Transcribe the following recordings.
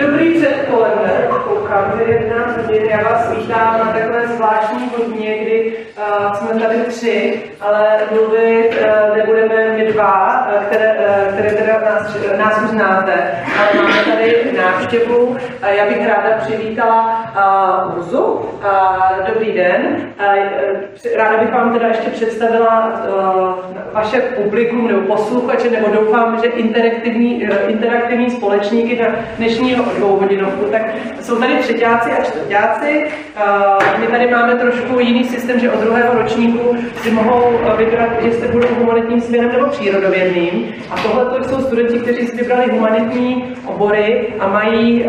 Dobrý předpoledne, koukám, že 11 hodin, já vás vítám na takové zvláštní hodině, kdy uh, jsme tady tři, ale mluvit uh, nebudeme my dva, které, uh, které teda nás, nás už znáte, ale máme tady návštěvu. Já bych ráda přivítala uh, Urzu. Uh, dobrý den. Ráda bych vám teda ještě představila vaše publikum nebo posluchače, nebo doufám, že interaktivní, interaktivní společníky na dnešního dvouhodinovku, tak jsou tady třetíáci a čtvrtáci. My tady máme trošku jiný systém, že od druhého ročníku si mohou vybrat, jestli budou humanitním směrem nebo přírodovědným. A tohle jsou studenti, kteří si vybrali humanitní obory a mají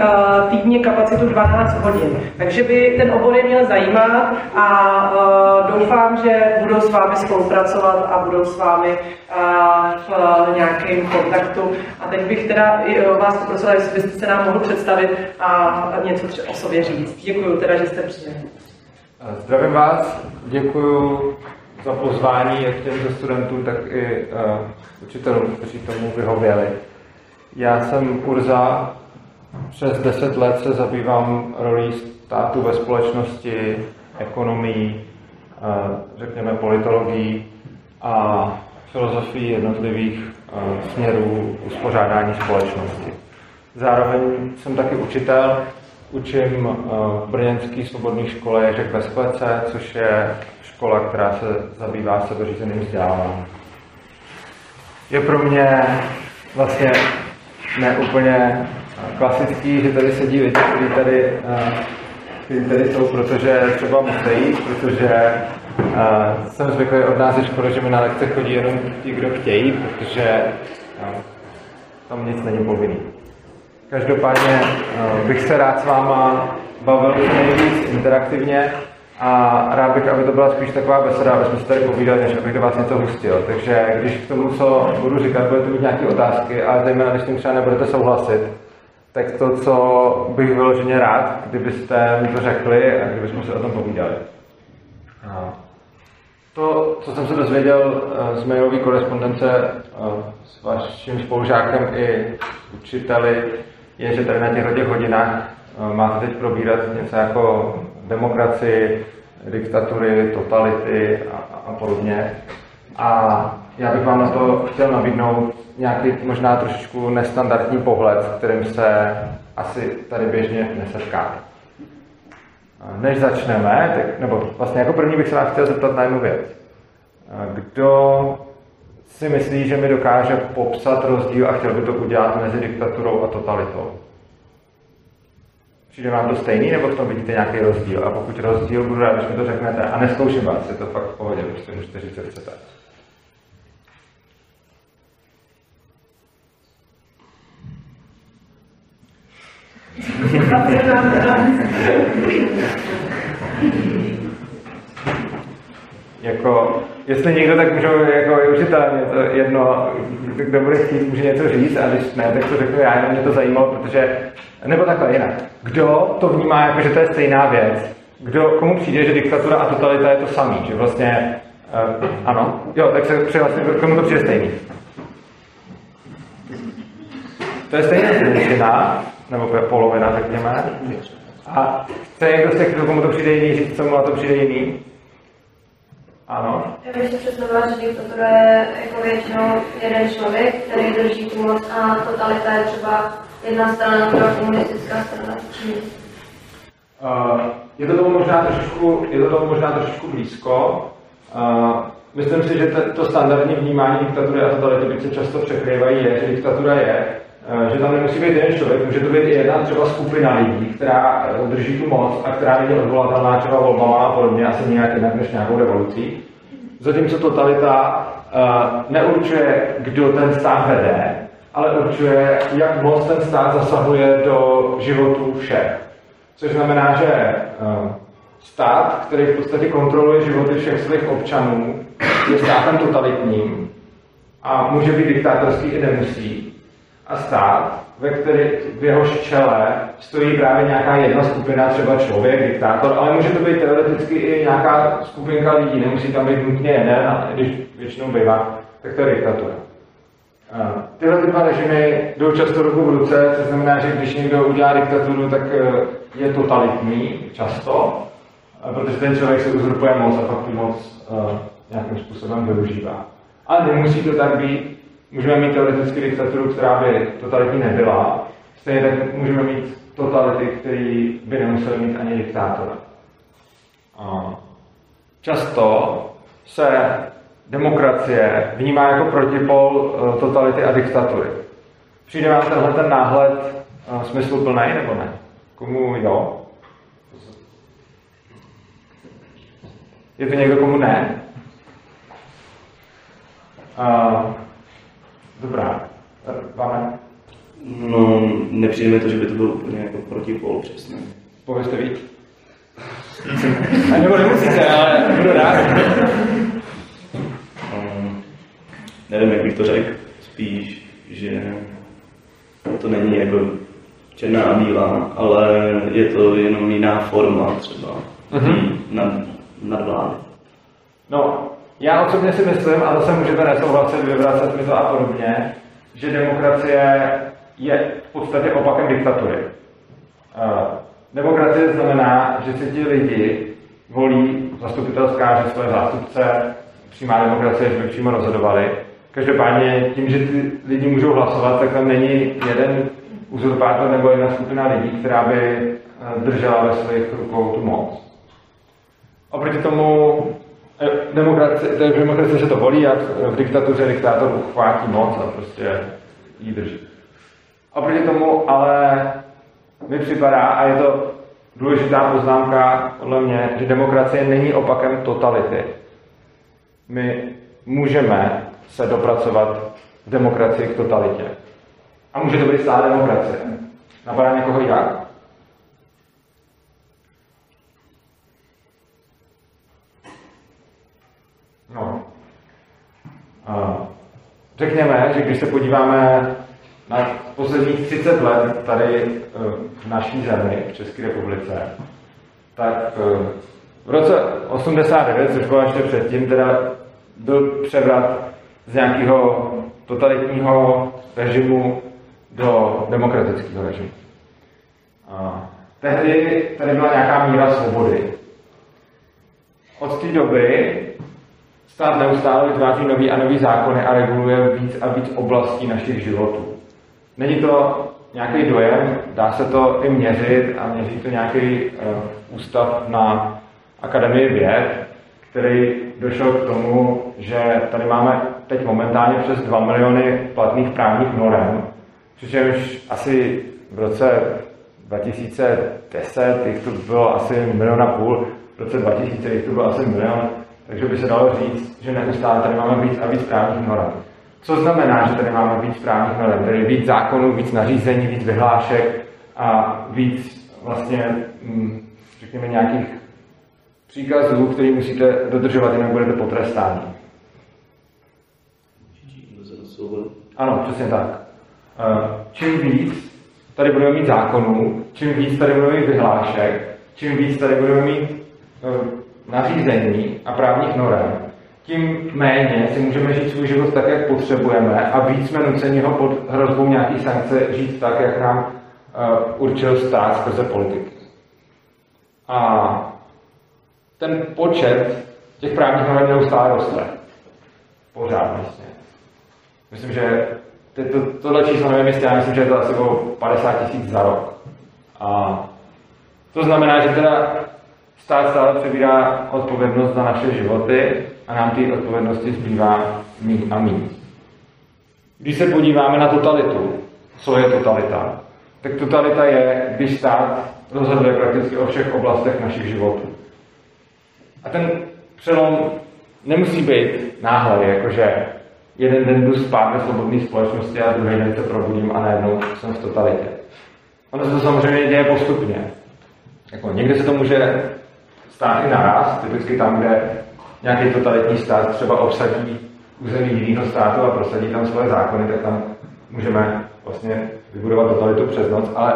týdně kapacitu 12 hodin. Takže by ten obor je měl zajímat a doufám, že budou s vámi spolupracovat a budou s vámi v nějakém kontaktu. A teď bych teda vás poprosila, jestli byste se nám mohl představit a něco o sobě říct. Děkuji teda, že jste přijeli. Zdravím vás, děkuji za pozvání jak těmto studentům, tak i uh, učitelům, kteří tomu vyhověli. Já jsem Urza, přes 10 let se zabývám rolí státu ve společnosti, ekonomii, uh, řekněme politologií a filozofii jednotlivých uh, směrů uspořádání společnosti. Zároveň jsem taky učitel, učím v Brněnské svobodné škole Ježek ve Sklece, což je škola, která se zabývá sebeřízeným vzděláváním. Je pro mě vlastně neúplně klasický, že tady sedí lidi, kteří tady, kteří tady jsou, protože třeba musí, protože uh, jsem zvyklý od nás ze školy, že mi na lekce chodí jenom ti, kdo chtějí, protože uh, tam nic není povinný. Každopádně eh, bych se rád s váma bavil nejvíc interaktivně a rád bych, aby to byla spíš taková beseda, aby jsme se tady povídali, než abych do vás něco hustil. Takže když k tomu, co budu říkat, budete mít nějaké otázky a zejména, když tím třeba nebudete souhlasit, tak to, co bych vyloženě rád, kdybyste mi to řekli a kdybychom se o tom povídali. To, co jsem se dozvěděl eh, z mailové korespondence eh, s vaším spolužákem i učiteli, je, že tady na těchto těch hodinách eh, máte teď probírat něco jako demokracii, diktatury, totality a, a podobně. A já bych vám na to chtěl nabídnout nějaký možná trošičku nestandardní pohled, s kterým se asi tady běžně nesetkáme. Než začneme, tak, nebo vlastně jako první bych se vás chtěl zeptat na jednu věc. Kdo si myslí, že mi dokáže popsat rozdíl a chtěl by to udělat mezi diktaturou a totalitou. Přijde vám to stejný, nebo v tom vidíte nějaký rozdíl? A pokud rozdíl, budu rád, když mi to řeknete. A neskouším vás, je to fakt v pohodě, prostě můžete říct, co chcete. Jako, jestli někdo, tak můžu, jako učitel, mě to jedno, kdo bude chtít, může něco říct, a když ne, tak to řeknu já, jenom mě to zajímalo, protože, nebo takhle jinak, kdo to vnímá jako, že to je stejná věc, kdo, komu přijde, že diktatura a totalita je to samý, že vlastně, uh, ano, jo, tak se přihlasím, komu to přijde stejný. To je stejná většina, nebo polovina, řekněme. A chce někdo z těch, komu to přijde jiný, říct, co mu na to přijde jiný? Ano. Já bych si představila, že diktatura je jako většinou jeden člověk, který drží tu moc a totalita je třeba jedna strana, která komunistická strana Uh, je to tomu možná trošičku, je to tomu možná trošičku blízko. Uh, myslím si, že to, standardní vnímání diktatury a totality, byť se často překrývají, je, že diktatura je, že tam nemusí být jeden člověk, může to být i jedna třeba skupina lidí, která drží tu moc a která není odvolatelná třeba volbama a podobně, asi nějak jinak než nějakou revolucí. Zatímco totalita uh, neurčuje, kdo ten stát vede, ale určuje, jak moc ten stát zasahuje do životů všech. Což znamená, že stát, který v podstatě kontroluje životy všech svých občanů, je státem totalitním a může být diktátorský i nemusí. A stát, ve který v jehož čele stojí právě nějaká jedna skupina, třeba člověk, diktátor, ale může to být teoreticky i nějaká skupinka lidí, nemusí tam být nutně jeden, a když většinou bývá, tak to je diktatura. Tyhle dva režimy jdou často ruku v ruce, což znamená, že když někdo udělá diktaturu, tak eh, je totalitní často, protože ten člověk se uzurpuje moc a pak tu moc uh, nějakým způsobem využívá. Ale nemusí to tak být. Můžeme mít teoreticky diktaturu, která by totalitní nebyla. Stejně tak můžeme mít totality, který by nemusel mít ani diktátora. Často se demokracie vnímá jako protipol uh, totality a diktatury. Přijde vám tenhle ten náhled uh, smysluplný nebo ne? Komu jo? Je to někdo, komu ne? Uh, dobrá. Vám No, nepřijde mi to, že by to byl úplně jako protipol přesně. Povězte víc. A nebo nemusíte, ale budu rád. Um, nevím, jak bych to řekl. Spíš, že to není jako černá a bílá, ale je to jenom jiná forma třeba Mhm. nad, nadvlády. No, já osobně si myslím, a zase můžete nesouhlasit, vyvracet mi to a podobně, že demokracie je v podstatě opakem diktatury. Uh, demokracie znamená, že si ti lidi volí zastupitelská, že své zástupce, přímá demokracie, že by přímo rozhodovali. Každopádně tím, že ty lidi můžou hlasovat, tak tam není jeden uzurpátor nebo jedna skupina lidí, která by eh, držela ve svých rukou tu moc. Oproti tomu eh, demokracie, to je v demokracii se to volí a v- diktatuře diktátor uchvátí moc a prostě jí drží. Oproti tomu ale mi připadá, a je to důležitá poznámka podle mě, že demokracie není opakem totality. My můžeme se dopracovat v demokracii k totalitě. A může to být stále demokracie. Napadá někoho jak? No. A řekněme, že když se podíváme na posledních 30 let tady eh, v naší zemi, v České republice, tak eh, v roce 89, což bylo ještě předtím, teda byl převrat z nějakého totalitního režimu do demokratického režimu. A tehdy tady byla nějaká míra svobody. Od té doby stát neustále vytváří nový a nový zákony a reguluje víc a víc oblastí našich životů. Není to nějaký dojem, dá se to i měřit a měří to nějaký uh, ústav na Akademii věd, který došel k tomu, že tady máme teď momentálně přes 2 miliony platných právních norem, přičemž asi v roce 2010 jich to bylo asi milion a půl, v roce 2000 jich to bylo asi milion, takže by se dalo říct, že neustále tady máme víc a víc právních norem. Co znamená, že tady máme víc právních norem, tedy víc zákonů, víc nařízení, víc vyhlášek a víc vlastně, mm, řekněme, nějakých příkazů, který musíte dodržovat, jinak budete potrestáni. Ano, přesně tak. Eh, Čím víc tady budeme mít zákonů, čím víc tady budeme mít vyhlášek, čím víc tady budeme mít eh, nařízení a právních norem, tím méně si můžeme žít svůj život tak, jak potřebujeme a víc jsme nuceni ho pod hrozbou nějaký sankce žít tak, jak nám uh, určil stát skrze politiky. A ten počet těch právních norm neustále roste. Pořád vlastně. Myslím, že to, tohle číslo nevím, jestli já myslím, že je to asi o 50 tisíc za rok. A to znamená, že teda stát stále přebírá odpovědnost za naše životy a nám ty odpovědnosti zbývá mít a mít. Když se podíváme na totalitu, co je totalita, tak totalita je, když stát rozhoduje prakticky o všech oblastech našich životů. A ten přelom nemusí být náhle, jakože jeden den jdu spát ve svobodné společnosti a druhý den se probudím a najednou jsem v totalitě. Ono se to samozřejmě děje postupně. Jako někdy se to může stát i naraz, typicky tam, kde nějaký totalitní stát třeba obsadí území jiného státu a prosadí tam svoje zákony, tak tam můžeme vlastně vybudovat totalitu přes noc, ale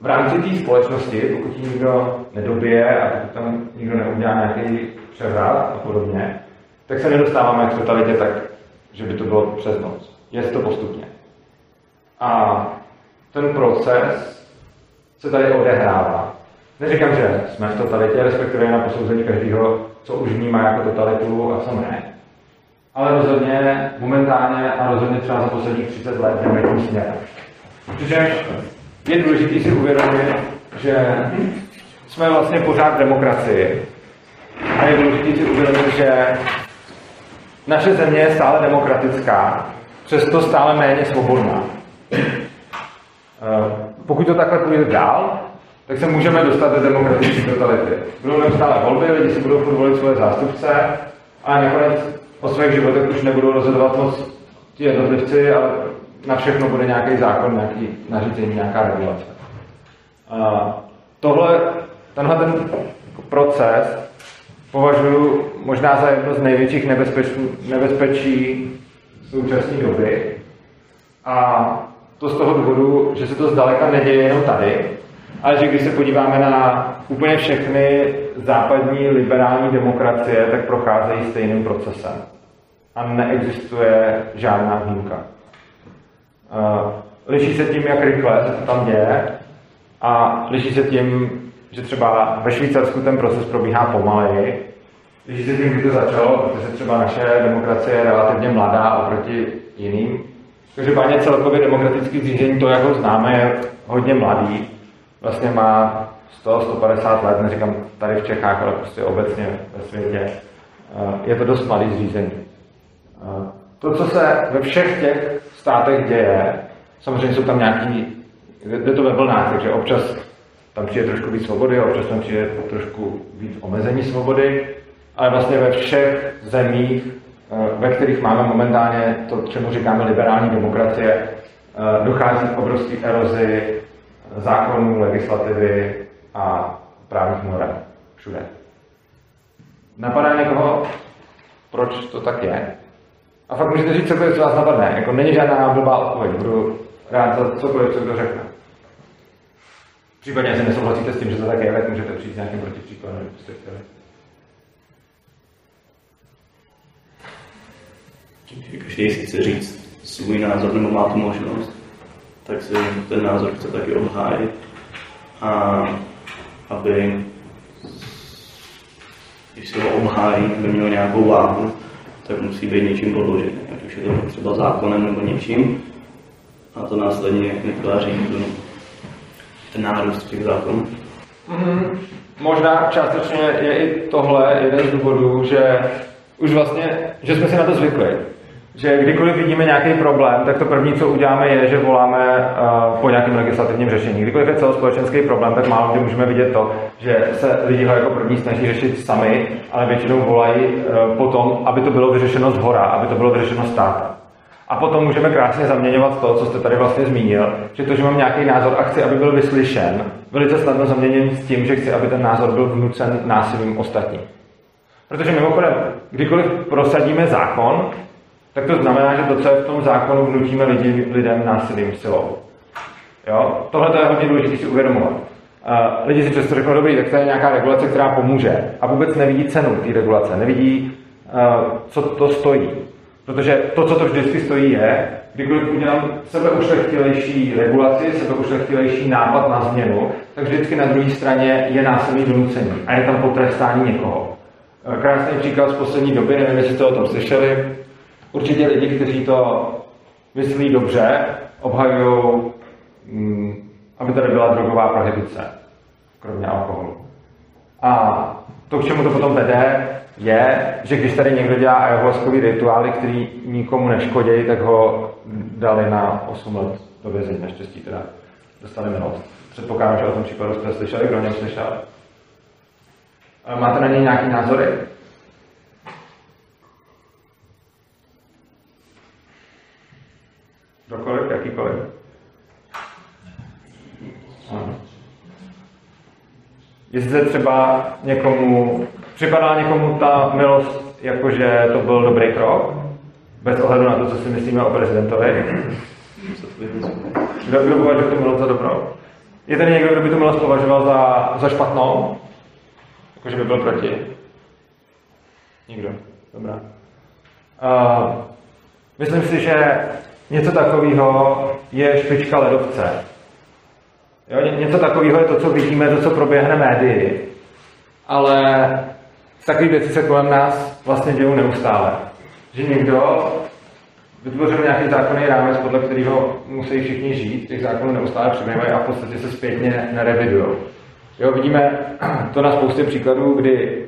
v rámci té společnosti, pokud ji nikdo nedobije a pokud tam nikdo neudělá nějaký převrat a podobně, tak se nedostáváme k totalitě tak, že by to bylo přes noc. je to postupně. A ten proces se tady odehrává. Neříkám, že jsme v totalitě, respektive na posouzení každého, co už vnímá jako totalitu a co ne. Ale rozhodně momentálně a rozhodně třeba za posledních 30 let jdeme tím směrem. Přičemž je důležité si uvědomit, že jsme vlastně pořád demokracii. A je důležité si uvědomit, že naše země je stále demokratická, přesto stále méně svobodná. Eh, pokud to takhle půjde dál, tak se můžeme dostat do demokratické totality. Budou neustále volby, lidi si budou volit svoje zástupce a nakonec o svých životech už nebudou rozhodovat moc ti jednotlivci, ale na všechno bude nějaký zákon, nějaký nařízení, nějaká regulace. A tohle, tenhle ten proces považuji možná za jedno z největších nebezpečí, nebezpečí současné doby. A to z toho důvodu, že se to zdaleka neděje jenom tady, ale že když se podíváme na úplně všechny západní liberální demokracie, tak procházejí stejným procesem. A neexistuje žádná výjimka. Liší se tím, jak rychle se to tam děje a liší se tím, že třeba ve Švýcarsku ten proces probíhá pomaleji. Liší se tím, kdy to začalo, protože třeba naše demokracie je relativně mladá oproti jiným. Každopádně celkově demokratický zřízení, to, jak ho známe, je hodně mladý. Vlastně má 100-150 let, neříkám tady v Čechách, ale prostě obecně ve světě. Je to dost mladý zřízení. To, co se ve všech těch státech děje, samozřejmě jsou tam nějaký, jde to ve vlnách, takže občas tam přijde trošku víc svobody, občas tam přijde trošku víc omezení svobody, ale vlastně ve všech zemích, eh, ve kterých máme momentálně to, čemu říkáme liberální demokracie, eh, dochází k obrovské erozi zákonů, legislativy a právních norem všude. Napadá někoho, proč to tak je? A fakt můžete říct cokoliv, co vás napadne. Jako není žádná blbá odpověď. Budu rád za cokoliv, co kdo řekne. Případně, jestli nesouhlasíte s tím, že to tak je, tak můžete přijít s nějakým protipříkladem, kdybyste chtěli. Každý si chce říct svůj názor nebo má tu možnost, tak si ten názor chce taky obhájit. A aby, když se ho obhájí, by měl nějakou váhu, tak musí být něčím podložený. Ať už je to třeba zákonem nebo něčím. A to následně vytváří ten nárůst těch zákonů. Mm-hmm. Možná částečně je i tohle jeden z důvodů, že už vlastně, že jsme si na to zvykli že kdykoliv vidíme nějaký problém, tak to první, co uděláme, je, že voláme uh, po nějakém legislativním řešení. Kdykoliv je celospolečenský problém, tak málo kdy můžeme vidět to, že se lidi ho jako první snaží řešit sami, ale většinou volají uh, potom, aby to bylo vyřešeno z hora, aby to bylo vyřešeno státem. A potom můžeme krásně zaměňovat to, co jste tady vlastně zmínil, že to, že mám nějaký názor a chci, aby byl vyslyšen, velice snadno zaměním s tím, že chci, aby ten názor byl vnucen násilím ostatním. Protože mimochodem, kdykoliv prosadíme zákon, tak to znamená, že to, co je v tom zákonu, vnutíme lidi, lidem násilím silou. Jo? Tohle je hodně důležité si uvědomovat. Uh, lidi si často řeknou, dobrý, tak to je nějaká regulace, která pomůže. A vůbec nevidí cenu té regulace, nevidí, uh, co to stojí. Protože to, co to vždycky stojí, je, kdykoliv udělám sebeušlechtilejší regulaci, sebeušlechtilejší nápad na změnu, tak vždycky na druhé straně je násilný donucení a je tam potrestání někoho. Krásný příklad z poslední doby, nevím, jestli jste o tom slyšeli, Určitě lidi, kteří to myslí dobře, obhajují, mm, aby tady byla drogová prohibice, kromě alkoholu. A to, k čemu to potom vede, je, že když tady někdo dělá ayahuaskový rituály, který nikomu neškodí, tak ho dali na 8 let do vězení. Naštěstí teda dostali milost. Předpokládám, že o tom případu jste slyšeli, kdo o něm slyšel. Máte na něj nějaký názory? Kdokoliv, jakýkoliv. Ano. Jestli třeba někomu, připadá někomu ta milost, jakože to byl dobrý krok, bez ohledu na to, co si myslíme o prezidentovi. Kdo, kdo považuje tu milost za dobrou? Je tady někdo, kdo by tu milost považoval za, za špatnou? Jakože by byl proti? Nikdo. Dobrá. Uh, myslím si, že něco takového je špička ledovce. Jo, něco takového je to, co vidíme, to, co proběhne médii. Ale takové věci se kolem nás vlastně dějou neustále. Že někdo vytvořil nějaký zákonný rámec, podle kterého musí všichni žít, těch zákonů neustále přibývají a v podstatě se zpětně nerevidují. Jo, vidíme to na spoustě příkladů, kdy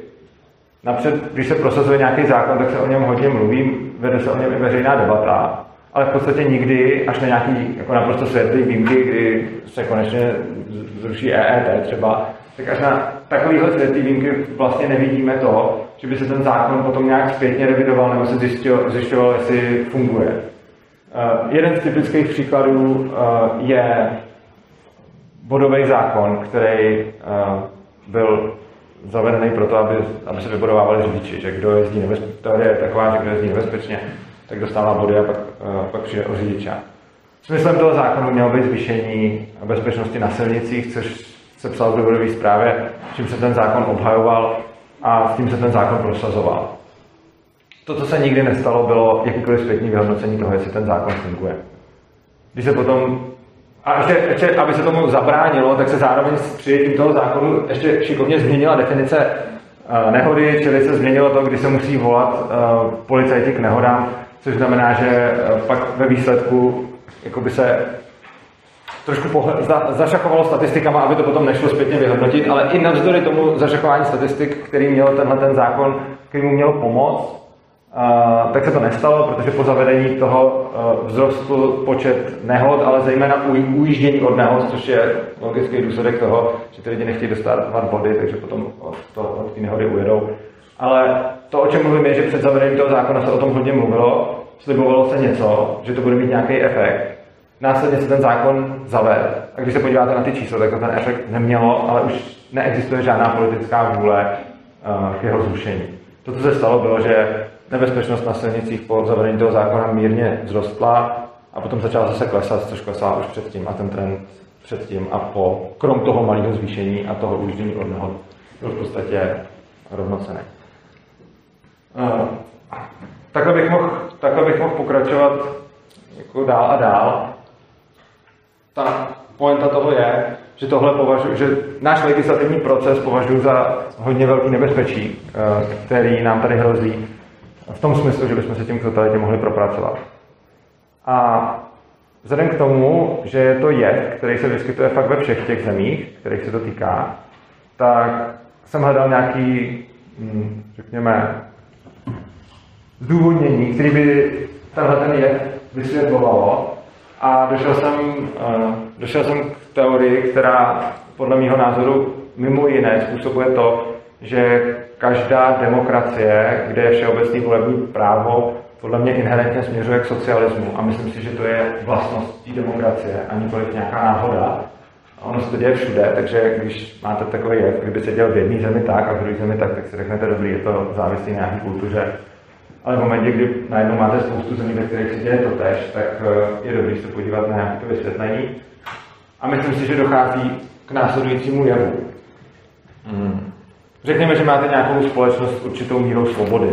napřed, když se prosazuje nějaký zákon, tak se o něm hodně mluví, vede se o něm i veřejná debata, ale v podstatě nikdy, až na nějaký jako naprosto světlý výjimky, kdy se konečně zruší EET třeba, tak až na takovýhle světlý výjimky vlastně nevidíme to, že by se ten zákon potom nějak zpětně revidoval nebo se zjišťoval, jestli funguje. Uh, jeden z typických příkladů uh, je bodový zákon, který uh, byl zavedený proto, aby, aby se vybudovávali řidiči, že kdo jezdí nebezpečně, je taková, že kdo jezdí nebezpečně, tak dostává body a pak, pak přijde o řidiča. Smyslem toho zákonu mělo být zvýšení bezpečnosti na silnicích, což se psal v důvodové zprávě, čím se ten zákon obhajoval a s tím se ten zákon prosazoval. To, co se nikdy nestalo, bylo jakýkoliv zpětní vyhodnocení toho, jestli ten zákon funguje. Když se potom, a ještě, ještě aby se tomu zabránilo, tak se zároveň s přijetím toho zákonu ještě šikovně změnila definice uh, nehody, čili se změnilo to, kdy se musí volat uh, policajti k nehodám, což znamená, že uh, pak ve výsledku jakoby se trošku pohled, za, zašachovalo statistikama, aby to potom nešlo zpětně vyhodnotit, ale i navzdory tomu zašachování statistik, který měl tenhle ten zákon, který mu měl pomoct, Uh, tak se to nestalo, protože po zavedení toho uh, vzrostl počet nehod, ale zejména u, ujíždění od nehod, což je logický důsledek toho, že ty lidi nechtějí dostávat body, takže potom od, to, od té nehody ujedou. Ale to, o čem mluvím, je, že před zavedením toho zákona se o tom hodně mluvilo, slibovalo se něco, že to bude mít nějaký efekt. Následně se ten zákon zaved. A když se podíváte na ty čísla, tak to ten efekt nemělo, ale už neexistuje žádná politická vůle uh, k jeho zrušení. To, co se stalo, bylo, že nebezpečnost na silnicích po zavedení toho zákona mírně vzrostla a potom začala zase klesat, což klesala už předtím a ten trend předtím a po, krom toho malého zvýšení a toho ujíždění od nehod, byl v podstatě rovnocený. Uh, takhle bych mohl, takhle bych mohl pokračovat jako dál a dál ta poenta toho je, že tohle považuji, že náš legislativní proces považuji za hodně velký nebezpečí, eh, který nám tady hrozí, v tom smyslu, že bychom se tím k totalitě mohli propracovat. A vzhledem k tomu, že je to jev, který se vyskytuje fakt ve všech těch zemích, kterých se to týká, tak jsem hledal nějaký, hm, řekněme, zdůvodnění, který by tenhle ten jev vysvětlovalo a došel jsem, uh, došel jsem k teorii, která podle mého názoru mimo jiné způsobuje to, že každá demokracie, kde je všeobecný volební právo, podle mě inherentně směřuje k socialismu. A myslím si, že to je vlastnost té demokracie a nikoliv nějaká náhoda. A ono se to děje všude, takže když máte takový jev, kdyby se dělal v jedné zemi tak a v druhé zemi tak, tak si řeknete, dobrý, je to závislý na nějaké kultuře ale v momentě, kdy najednou máte spoustu zemí, ve kterých se děje to tež, tak eh, je dobré se podívat na nějaké to vysvětlení. A myslím si, že dochází k následujícímu jevu. Hmm. Řekněme, že máte nějakou společnost s určitou mírou svobody.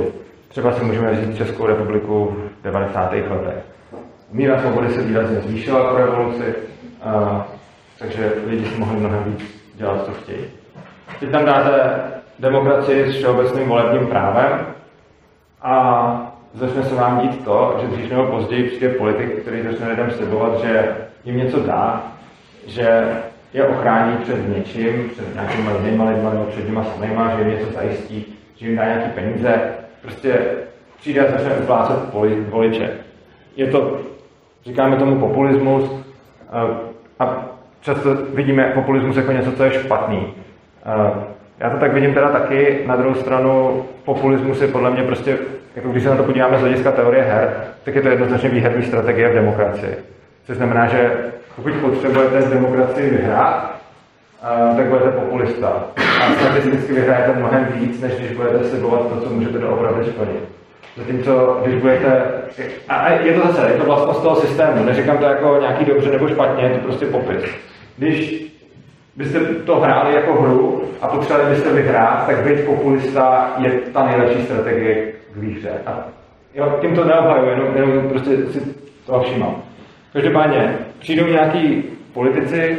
Třeba si můžeme vzít Českou republiku v 90. letech. Míra svobody se výrazně zvýšila po revoluci, a, takže lidi si mohli mnohem víc dělat, co chtějí. Teď tam dáte demokracii s všeobecným volebním právem, a začne se vám dít to, že dřív nebo později přijde politik, který začne lidem slibovat, že jim něco dá, že je ochrání před něčím, před nějakýma jinýma lidma nebo před nimi samýma, že jim něco zajistí, že jim dá nějaké peníze. Prostě přijde a začne uplácet voliče. Je to, říkáme tomu populismus a často vidíme populismus jako něco, co je špatný. Já to tak vidím teda taky. Na druhou stranu populismus je podle mě prostě, jako když se na to podíváme z hlediska teorie her, tak je to jednoznačně výherní strategie v demokracii. Což znamená, že pokud potřebujete z demokracii vyhrát, tak budete populista. A statisticky vyhrajete mnohem víc, než když budete slibovat to, co můžete doopravdy splnit. Zatímco, když budete... A je to zase, je to vlastnost toho systému. Neříkám to jako nějaký dobře nebo špatně, je to prostě popis. Když byste to hráli jako hru a potřebovali byste vyhrát, tak být populista je ta nejlepší strategie k výhře. A jo, tím to neobhaju, jenom, jenom prostě si toho všímám. Každopádně přijdou nějaký politici,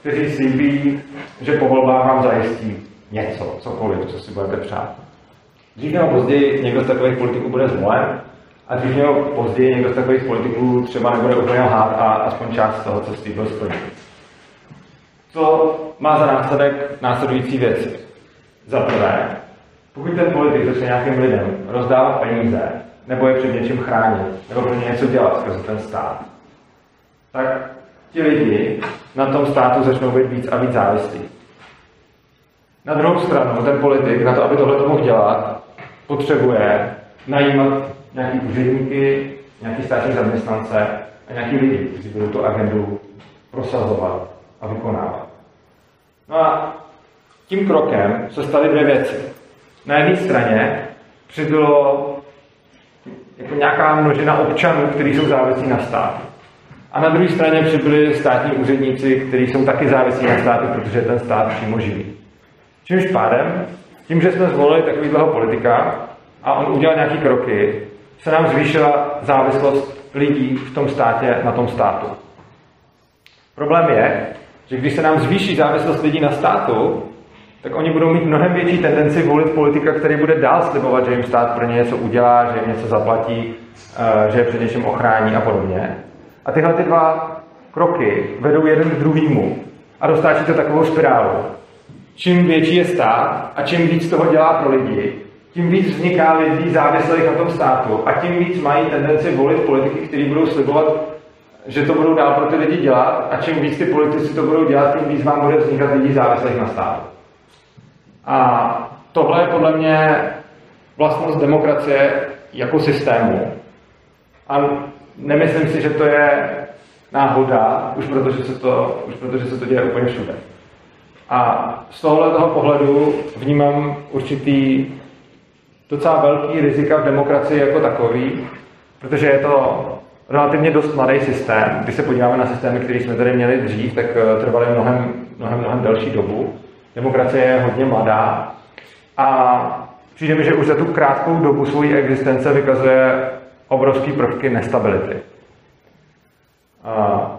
kteří slíbí, že po volbách vám zajistí něco, cokoliv, co si budete přát. Dřív nebo později někdo z takových politiků bude zvolen a dřív nebo později někdo z takových politiků třeba nebude úplně lhát a aspoň část toho, co slíbil, splní. To má za následek následující věci. Za prvé, pokud ten politik začne nějakým lidem rozdávat peníze, nebo je před něčím chránit, nebo pro ně něco dělat skrze ten stát, tak ti lidi na tom státu začnou být víc a víc závislí. Na druhou stranu, ten politik na to, aby tohle mohl dělat, potřebuje najímat nějaký úředníky, nějaký státní zaměstnance a nějaký lidi, kteří budou tu agendu prosazovat a vykonávat. No a tím krokem se staly dvě věci. Na jedné straně přibylo jako nějaká množina občanů, kteří jsou závislí na státu. A na druhé straně přibyli státní úředníci, kteří jsou taky závislí na státu, protože ten stát přímo živí. Čímž pádem, tím, že jsme zvolili takovýhleho politika a on udělal nějaké kroky, se nám zvýšila závislost lidí v tom státě na tom státu. Problém je, že když se nám zvýší závislost lidí na státu, tak oni budou mít mnohem větší tendenci volit politika, který bude dál slibovat, že jim stát pro ně něco udělá, že jim něco zaplatí, eh, že je před něčím ochrání a podobně. A tyhle ty dva kroky vedou jeden k druhému a dostáčí to takovou spirálu. Čím větší je stát a čím víc toho dělá pro lidi, tím víc vzniká lidí závislých na tom státu a tím víc mají tendenci volit politiky, kteří budou slibovat, že to budou dál pro ty lidi dělat a čím víc ty politici to budou dělat, tím víc vám bude vznikat lidí závislých na státu. A tohle je podle mě vlastnost demokracie jako systému. A nemyslím si, že to je náhoda, už protože se to, už protože se to děje úplně všude. A z tohohle toho pohledu vnímám určitý docela velký rizika v demokracii jako takový, protože je to relativně dost mladý systém. Když se podíváme na systémy, které jsme tady měli dřív, tak eh, trvaly mnohem, mnohem, mnohem delší dobu. Demokracie je hodně mladá a přijde mi, že už za tu krátkou dobu svojí existence vykazuje obrovský prvky nestability. A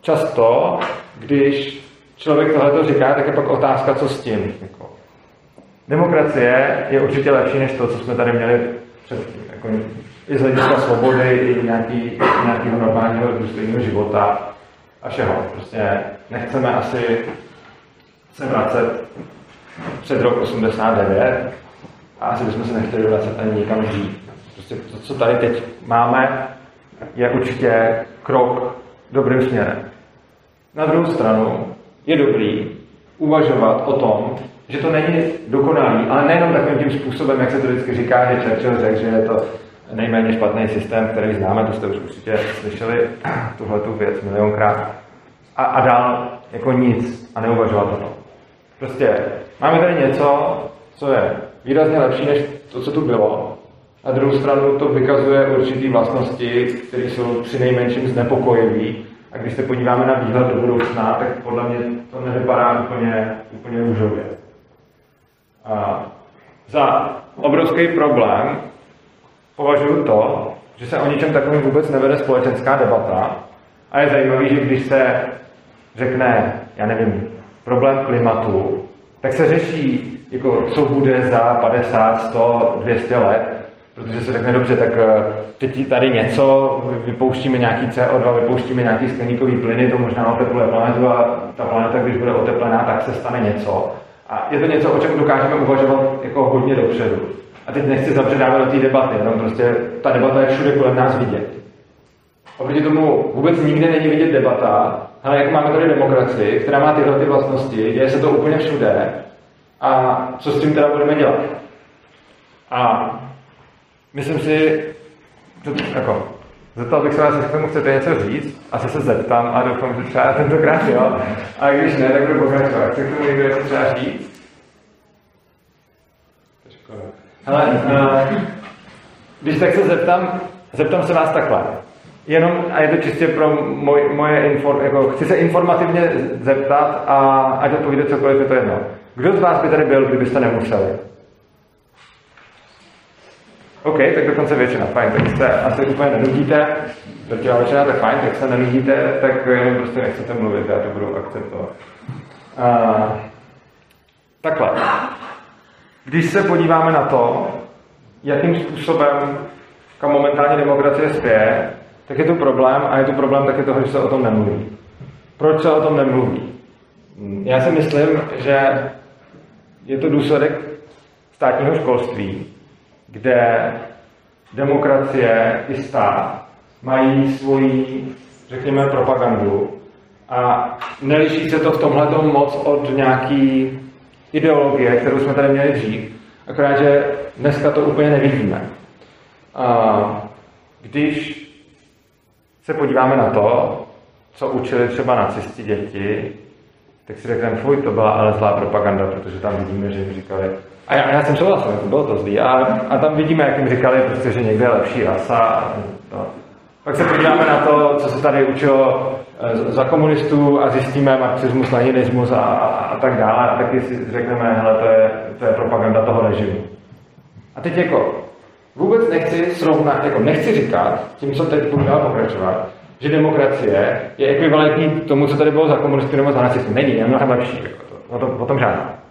často, když člověk tohle říká, tak je pak otázka, co s tím. Jako, demokracie je určitě lepší než to, co jsme tady měli. Jako, I z hlediska svobody, i nějaký, nějakého normálního důstojného života a všeho. Prostě nechceme asi se vracet před rok 89 a asi bychom se nechtěli vracet ani nikam dřív. Prostě to, co tady teď máme, je určitě krok dobrým směrem. Na druhou stranu je dobrý uvažovat o tom, že to není dokonalý, ale nejenom takovým tím způsobem, jak se to vždycky říká, že Churchill řekl, že je to nejméně špatný systém, který známe, to jste už určitě slyšeli tuhle tu věc milionkrát. A, a dál jako nic a neuvažovat o tom. Prostě máme tady něco, co je výrazně lepší než to, co tu bylo. Na druhou stranu to vykazuje určitý vlastnosti, které jsou při nejmenším znepokojivé. A když se podíváme na výhled do budoucna, tak podle mě to nevypadá úplně, úplně růžově. Za obrovský problém považuji to, že se o ničem takovém vůbec nevede společenská debata. A je zajímavé, že když se řekne, já nevím, problém klimatu, tak se řeší, jako, co bude za 50, 100, 200 let, protože se řekne dobře, tak eh, teď tady něco, vypouštíme nějaký CO2, vypouštíme nějaký skleníkový plyny, to možná otepluje planetu a ta planeta, když bude oteplená, tak se stane něco. A je to něco, o čem dokážeme uvažovat jako hodně dopředu. A teď nechci zapředávat do té debaty, jenom prostě ta debata je všude kolem nás vidět. Oproti tomu vůbec nikde není vidět debata, ale jak máme tady demokracii, která má tyhle ty vlastnosti, děje se to úplně všude, a co s tím teda budeme dělat? A myslím si, že jako, zeptal bych se vás, jestli k tomu chcete něco říct, asi se zeptám a doufám, že třeba tentokrát jo. A když ne, tak budu pokračovat. Chce k tomu někdo něco třeba říct? Hele, uh, když tak se zeptám, zeptám se vás takhle. Jenom, a je to čistě pro moj, moje inform, jako chci se informativně zeptat a ať odpovíde cokoliv, je to jedno. Kdo z vás by tady byl, kdybyste nemuseli? OK, tak dokonce většina, fajn, tak se asi úplně nenudíte, drtivá většina, tak fajn, tak se nenudíte, tak jenom prostě nechcete mluvit, já to budu akceptovat. Uh, takhle. Když se podíváme na to, jakým způsobem kam momentálně demokracie spěje, tak je to problém a je to problém taky toho, že se o tom nemluví. Proč se o tom nemluví? Já si myslím, že je to důsledek státního školství, kde demokracie i stát mají svoji, řekněme, propagandu a neliší se to v tomhle moc od nějaký ideologie, kterou jsme tady měli dřív, akorát, že dneska to úplně nevidíme. A když se podíváme na to, co učili třeba nacisti děti, tak si řekneme, fuj, to byla ale zlá propaganda, protože tam vidíme, že jim říkali, a já, já jsem souhlasil, bylo to zlý, a, a tam vidíme, jak jim říkali, prostě, že někde je lepší rasa. A to. Pak se podíváme na to, co se tady učilo eh, za komunistů a zjistíme marxismus, leninismus a, a, a tak dále. A taky si řekneme, hele, to je, to je propaganda toho režimu. A teď jako vůbec nechci srovnat, jako nechci říkat, tím, co teď budu dál pokračovat, že demokracie je ekvivalentní tomu, co tady bylo za komunistů nebo za nacisty. Není, je mnohem lepší. Jako to, o, tom, o tom žádná.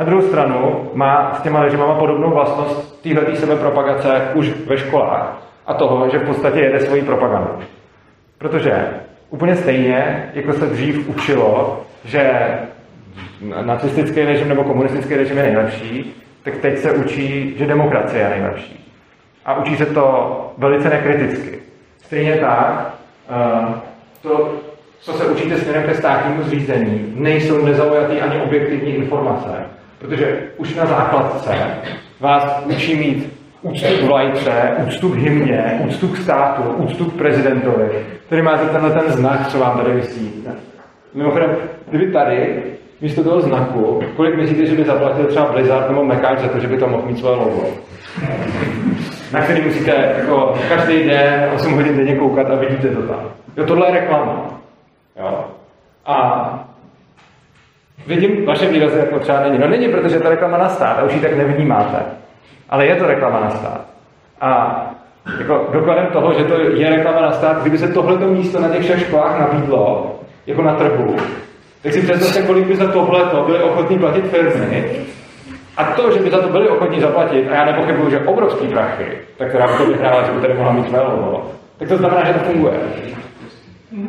Na druhou stranu má s těma režimama podobnou vlastnost téhle sebepropagace už ve školách a toho, že v podstatě jede svoji propagandu. Protože úplně stejně, jako se dřív učilo, že nacistický režim nebo komunistický režim je nejlepší, tak teď se učí, že demokracie je nejlepší. A učí se to velice nekriticky. Stejně tak, eh, to, co se učíte směrem ke státnímu zřízení, nejsou nezaujatý ani objektivní informace. Protože už na základce vás učí mít úctu k vlajce, úctu k hymně, úctu k státu, úctu k prezidentovi, který máte tenhle ten znak, co vám tady vysí. Mimochodem, kdyby tady místo toho znaku, kolik myslíte, že by zaplatil třeba Blizzard nebo Mekáč za to, že by to mohl mít své logo? Na který musíte jako každý den 8 hodin denně koukat a vidíte to tam. Jo, tohle je reklama. Jo. A vidím vaše výrazy jako třeba není. No není, protože to reklama na stát a už ji tak nevnímáte. Ale je to reklama na stát. A jako dokladem toho, že to je reklama na stát, kdyby se tohleto místo na těch všech školách nabídlo, jako na trhu, tak si představte, kolik by za tohle byli ochotní platit firmy. A to, že by za to byli ochotní zaplatit, a já nepochybuju, že obrovský prachy, tak která by to vyhrála, že by tady mohla mít logo, tak to znamená, že to funguje.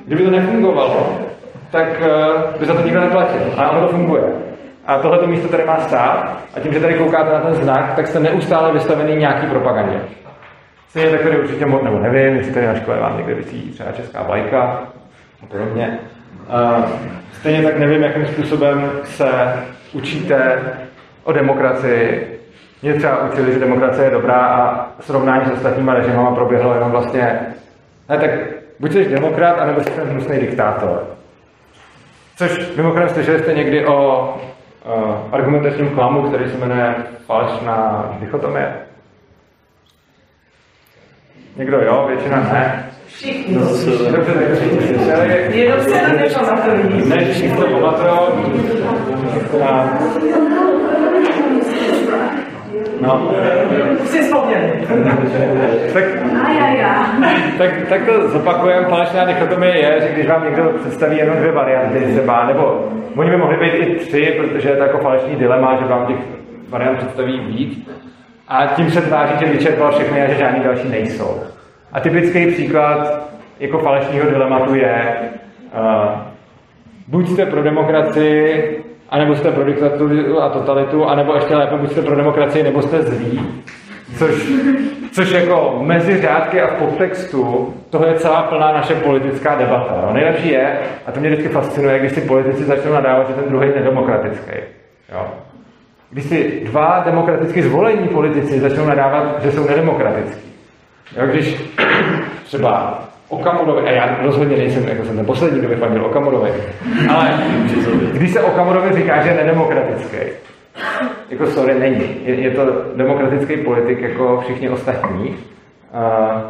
Kdyby to nefungovalo, tak uh, by za to nikdo neplatil. A ono to funguje. A tohleto místo tady má stát a tím, že tady koukáte na ten znak, tak jste neustále vystavený nějaký propagandě. Stejně tak tady určitě, nebo nevím, jestli tady na škole vám někde vysí třeba česká vlajka a podobně. Uh, stejně tak nevím, jakým způsobem se učíte o demokracii. Mě třeba učili, že demokracie je dobrá a srovnání s ostatníma režimama proběhlo jenom vlastně, ne, tak buď jsi demokrat, anebo jsi ten hnusný diktátor. Což mimochodem slyšeli jste někdy o uh, argumentačním klamu, který se jmenuje falešná dichotomie? Někdo jo, většina ne. Všichni. Dobře, tak všichni slyšeli. Jenom se na nepamatují. Ne, všichni to pamatujou. No. Si vzpomněli. tak, tak, tak to zopakujeme. Falešná dichotomie je, že když vám někdo představí jenom dvě varianty třeba, nebo oni by mohli být i tři, protože je to jako falešný dilema, že vám těch variant představí víc. A tím se tváří, že vyčerpal všechny a že žádný další nejsou. A typický příklad jako falešného dilematu je, uh, buď jste pro demokracii, anebo jste pro diktaturu a totalitu, anebo ještě lépe, buď jste pro demokracii, nebo jste zlí. Což, což jako mezi řádky a v podtextu, toho je celá plná naše politická debata. No, nejlepší je, a to mě vždycky fascinuje, když si politici začnou nadávat, že ten druhý je nedemokratický. Jo? Když si dva demokraticky zvolení politici začnou nadávat, že jsou nedemokratický. Jo, když třeba Okamurovi, a já rozhodně nejsem, jako jsem ten poslední, kdo by fandil Okamurovi, ale když se Okamurovi říká, že je nedemokratický, jako sorry, není. Je, je to demokratický politik jako všichni ostatní, uh,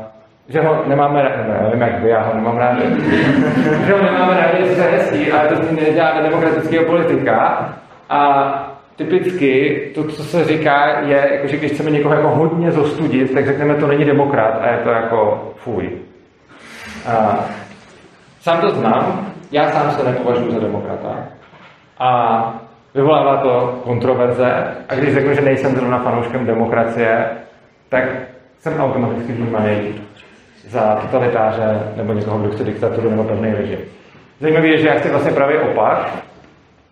že ho nemáme rádi, ne, nevím jak vy, já ho nemám rád, že ho nemáme rádi, že se hezký, ale to s tím nedělá demokratického politika a typicky to, co se říká, je, jako, že když chceme někoho jako hodně zostudit, tak řekneme, to není demokrat a je to jako fuj. A, sám to znám, já sám se nepovažuji za demokrata. A vyvolává to kontroverze a když řeknu, že nejsem zrovna fanouškem demokracie, tak jsem automaticky vnímaný za totalitáře nebo někoho, kdo chce diktaturu nebo pevný režim. Zajímavé je, že já chci vlastně právě opak,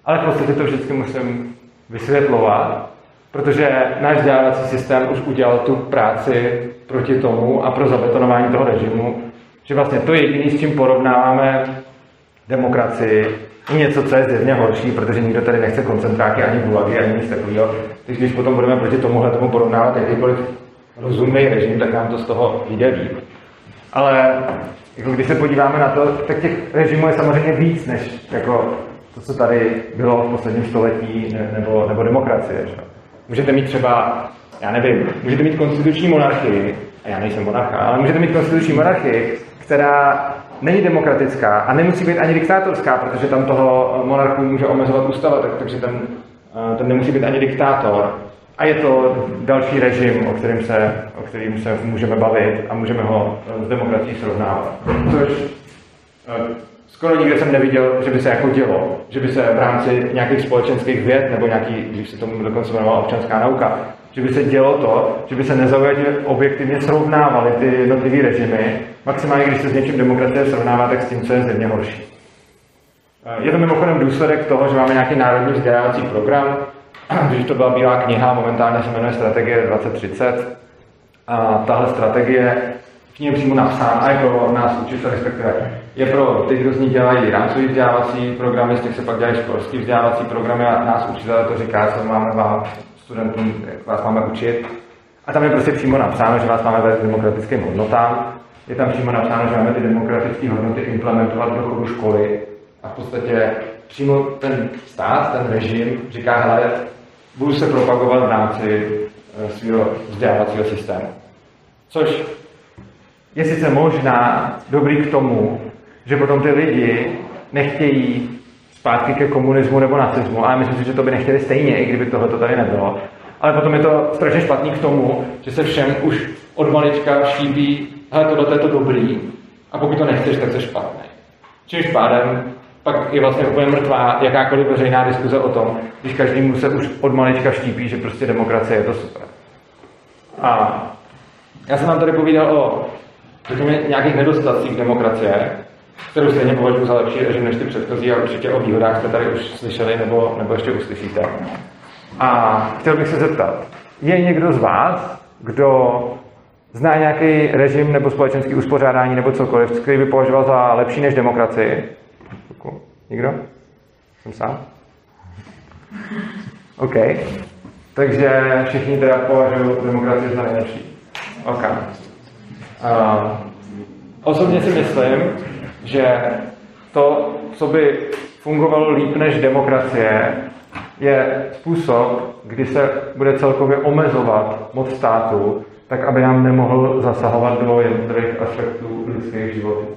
ale v podstatě to vždycky musím vysvětlovat, protože náš vzdělávací systém už udělal tu práci proti tomu a pro zabetonování toho režimu, že vlastně to jediné, s čím porovnáváme demokracii, něco, co je zjevně horší, protože nikdo tady nechce koncentráky ani gulagy, ani nic takového. Takže když potom budeme proti tomuhle tomu porovnávat jakýkoliv rozumný režim, tak nám to z toho vyjde líp. Ale jako když se podíváme na to, tak těch režimů je samozřejmě víc, než jako to, co tady bylo v posledním století, nebo, nebo demokracie. Že? Můžete mít třeba, já nevím, můžete mít konstituční monarchii, a já nejsem monarcha, ale můžete mít konstituční monarchii, která není demokratická a nemusí být ani diktátorská, protože tam toho monarchu může omezovat ústava, tak, takže ten, eh, ten nemusí být ani diktátor. A je to další režim, o kterým se, o kterým se můžeme bavit a můžeme ho s demokracií srovnávat. Což eh, skoro nikdy jsem neviděl, že by se jako dělo, že by se v rámci nějakých společenských věd nebo nějaký, když se tomu dokonce jmenovala občanská nauka, že by se dělo to, že by se nezaujatě objektivně srovnávaly ty jednotlivé režimy, maximálně když se s něčím demokracie srovnává, tak s tím, co je země horší. Eh, je to mimochodem důsledek toho, že máme nějaký národní vzdělávací program, když to byla bílá kniha, momentálně se jmenuje Strategie 2030. A tahle strategie v ní je přímo napsána pro nás učitel, respektive je pro ty, kdo z ní dělají rámcový vzdělávací programy, z těch se pak dělají školský vzdělávací programy a nás učitelé to říká, co máme vám studentům, jak vás máme učit. A tam je prostě přímo napsáno, že vás máme vést demokratickým hodnotám. Je tam přímo napsáno, že máme ty demokratické hodnoty implementovat do chodu školy. A v podstatě přímo ten stát, ten režim říká, hele, budu se propagovat v rámci eh, svého vzdělávacího systému. Což je sice možná dobrý k tomu, že potom ty lidi nechtějí zpátky ke komunismu nebo nacismu, ale myslím si, že to by nechtěli stejně, i kdyby tohle tady nebylo. Ale potom je to strašně špatný k tomu, že se všem už od malička štíbí, hele, tohle je to dobrý, a pokud to nechceš, tak to špatný. Čímž pádem pak je vlastně úplně mrtvá jakákoliv veřejná diskuze o tom, když každému se už od malička štípí, že prostě demokracie je to super. A já jsem vám tady povídal o řekněme, nějakých nedostatcích demokracie, kterou stejně považuji za lepší režim než ty předchozí a určitě o výhodách jste tady už slyšeli nebo, nebo ještě uslyšíte. A chtěl bych se zeptat, je někdo z vás, kdo zná nějaký režim nebo společenský uspořádání nebo cokoliv, který by považoval za lepší než demokracii? Nikdo? Jsem sám? OK. Takže všichni teda považují demokracii za nejlepší. OK. Uh, osobně si myslím, že to, co by fungovalo líp než demokracie, je způsob, kdy se bude celkově omezovat moc státu, tak aby nám nemohl zasahovat do jednotlivých aspektů lidských životů.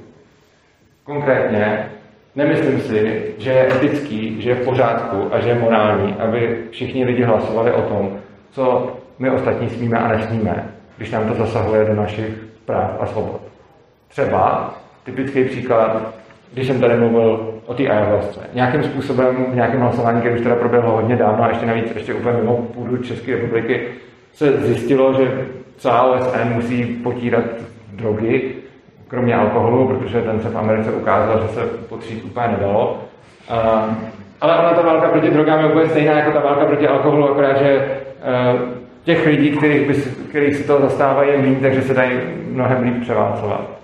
Konkrétně Nemyslím si, že je etický, že je v pořádku a že je morální, aby všichni lidi hlasovali o tom, co my ostatní smíme a nesmíme, když nám to zasahuje do našich práv a svobod. Třeba typický příklad, když jsem tady mluvil o té ayahuasce. Nějakým způsobem v nějakém hlasování, které už teda proběhlo hodně dávno a ještě navíc ještě úplně mimo půdu České republiky, se zjistilo, že celá OSN musí potírat drogy kromě alkoholu, protože ten se v Americe ukázal, že se potřít úplně nedalo. Uh, ale ona ta válka proti drogám je úplně stejná jako ta válka proti alkoholu, akorát, že uh, těch lidí, kterých, by, kterých si to zastávají, je méně, takže se dají mnohem líp převálcovat.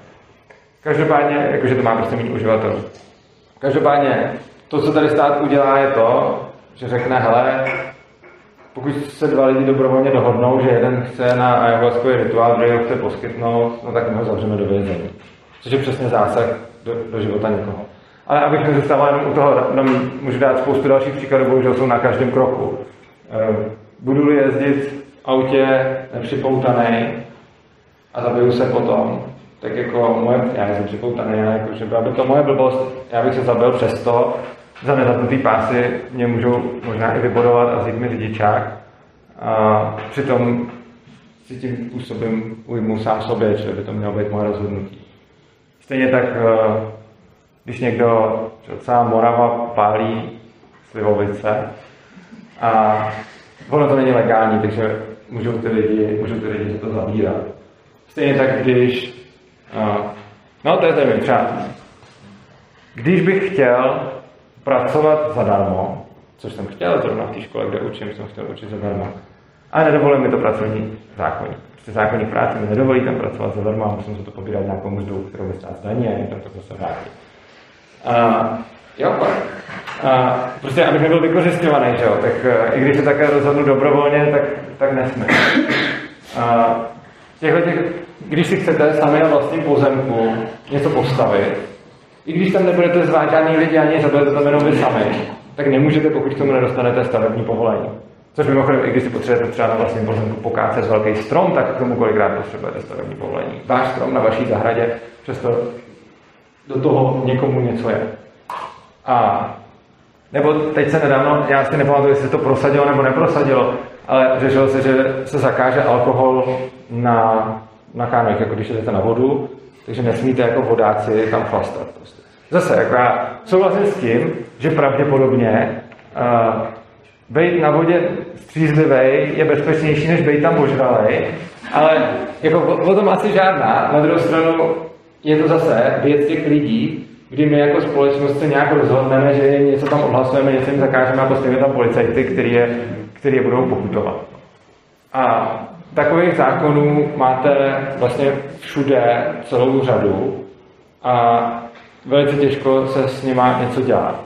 Každopádně, jakože to má prostě méně uživatelů. Každopádně, to, co tady stát udělá, je to, že řekne, hele, pokud se dva lidi dobrovolně dohodnou, že jeden chce na ayahuaskový rituál, druhý ho chce poskytnout, no tak my ho zavřeme do vězení. Což je přesně zásah do, do života někoho. Ale abych nezůstal jenom u toho, tam můžu dát spoustu dalších příkladů, bohužel jsou na každém kroku. Eh, budu-li jezdit v autě nepřipoutaný a zabiju se potom, tak jako moje, já jsem připoutaný, jako, že byla by to moje blbost, já bych se zabil přesto, za nezapnutý pásy mě můžou možná i vybodovat a vzít mi řidičák. A přitom si tím způsobem ujmu sám sobě, že by to mělo být moje rozhodnutí. Stejně tak, eh, když někdo, celá Morava pálí slivovice a ono to není legální, takže můžou ty lidi, můžou ty lidi to zabírat. Stejně tak, když, no to je zajímavé, třeba, když bych chtěl pracovat zadarmo, což jsem chtěl zrovna v té škole, kde učím, jsem chtěl učit zadarmo, a nedovolil mi to pracovní zákonník. Prostě zákonník práce mi nedovolí tam pracovat zadarmo a musím se to pobírat nějakou mzdu, kterou mi stát zdaní a tam to zase vrátí. A, jo, pak. A, prostě abych nebyl vykořišťovaný, že jo, tak uh, i když se také rozhodnu dobrovolně, tak, tak nesmím. A, těchto těch, když si chcete sami na vlastním pozemku něco postavit, i když tam nebudete zvát žádný lidi ani budete tam jenom vy sami, tak nemůžete, pokud k tomu nedostanete stavební povolení. Což mimochodem, i když si potřebujete třeba na vlastním pozemku pokácet velký strom, tak k tomu kolikrát potřebujete stavební povolení. Váš strom na vaší zahradě, přesto do toho někomu něco je. A nebo teď se nedávno, já si nepamatuju, jestli to prosadilo nebo neprosadilo, ale řešilo se, že se zakáže alkohol na, na kánojích, jako když jdete na vodu, takže nesmíte jako vodáci tam chlastat. Prostě. Zase, jako já souhlasím s tím, že pravděpodobně uh, být na vodě střízlivý je bezpečnější, než být tam požralej, ale jako o tom asi žádná. Na druhou stranu je to zase věc těch lidí, kdy my jako společnost se nějak rozhodneme, že něco tam odhlasujeme, něco jim zakážeme a postavíme tam policajty, který je, který je budou pokutovat. A takových zákonů máte vlastně všude celou řadu a velice těžko se s nima něco dělat.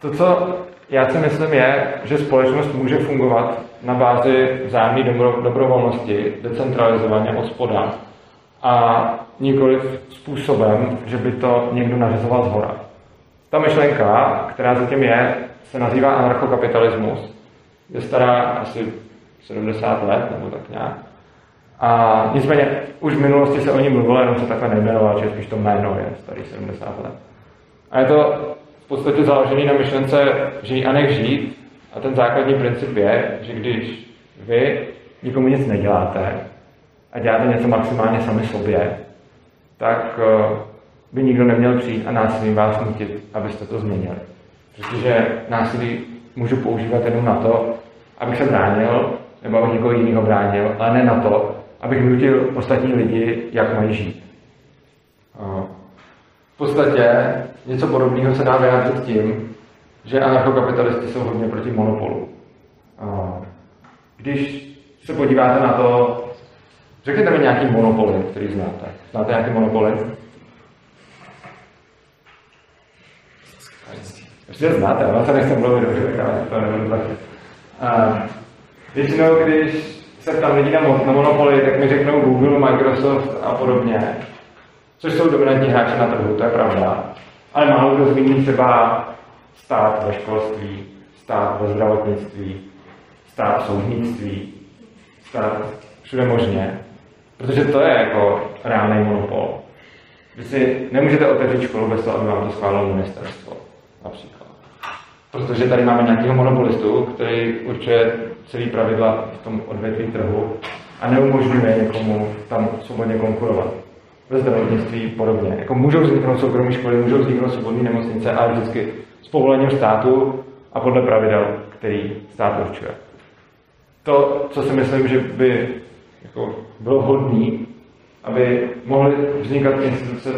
To, co já si myslím, je, že společnost může fungovat na bázi vzájemné dobro, dobrovolnosti, decentralizovaně od spoda a nikoli způsobem, že by to někdo nařizoval z hora. Ta myšlenka, která zatím je, se nazývá anarchokapitalismus. Je stará asi 70 let, nebo tak nějak. A nicméně už v minulosti se o ní mluvilo, jenom se takhle nejmenoval, že spíš to jméno je starý 70 let. A je to v podstatě založený na myšlence žij a nech žít. A ten základní princip je, že když vy nikomu nic neděláte a děláte něco maximálně sami sobě, tak eh, by nikdo neměl přijít a násilím vás nutit, abyste to změnili. Protože násilí můžu používat jenom na to, abych se bránil, nebo abych někoho jiného bránil, ale ne na to, abych nutil ostatní lidi, jak mají žít. V podstatě něco podobného se dá vyjádřit tím, že anarchokapitalisti jsou hodně proti monopolu. Když se podíváte na to, řekněte mi nějaký monopoly, který znáte. Znáte nějaký monopoly? Ještě znáte, ale se nechci mluvit dobře, tak to nebudu. Většinou, když se ptám lidí na, na monopoly, tak mi řeknou Google, Microsoft a podobně, což jsou dominantní hráči na trhu, to je pravda. Ale málo kdo zmíní třeba stát ve školství, stát ve zdravotnictví, stát v soudnictví, stát všude možně. Protože to je jako reálný monopol. Vy si nemůžete otevřít školu bez toho, aby vám to schválilo ministerstvo, například. Protože tady máme nějakého monopolistu, který určuje celý pravidla v tom odvětví trhu a neumožňuje někomu tam svobodně konkurovat. Ve zdravotnictví podobně. Jako můžou vzniknout soukromé školy, můžou vzniknout svobodné nemocnice, ale vždycky s povolením státu a podle pravidel, který stát určuje. To, co si myslím, že by jako bylo hodné, aby mohly vznikat instituce,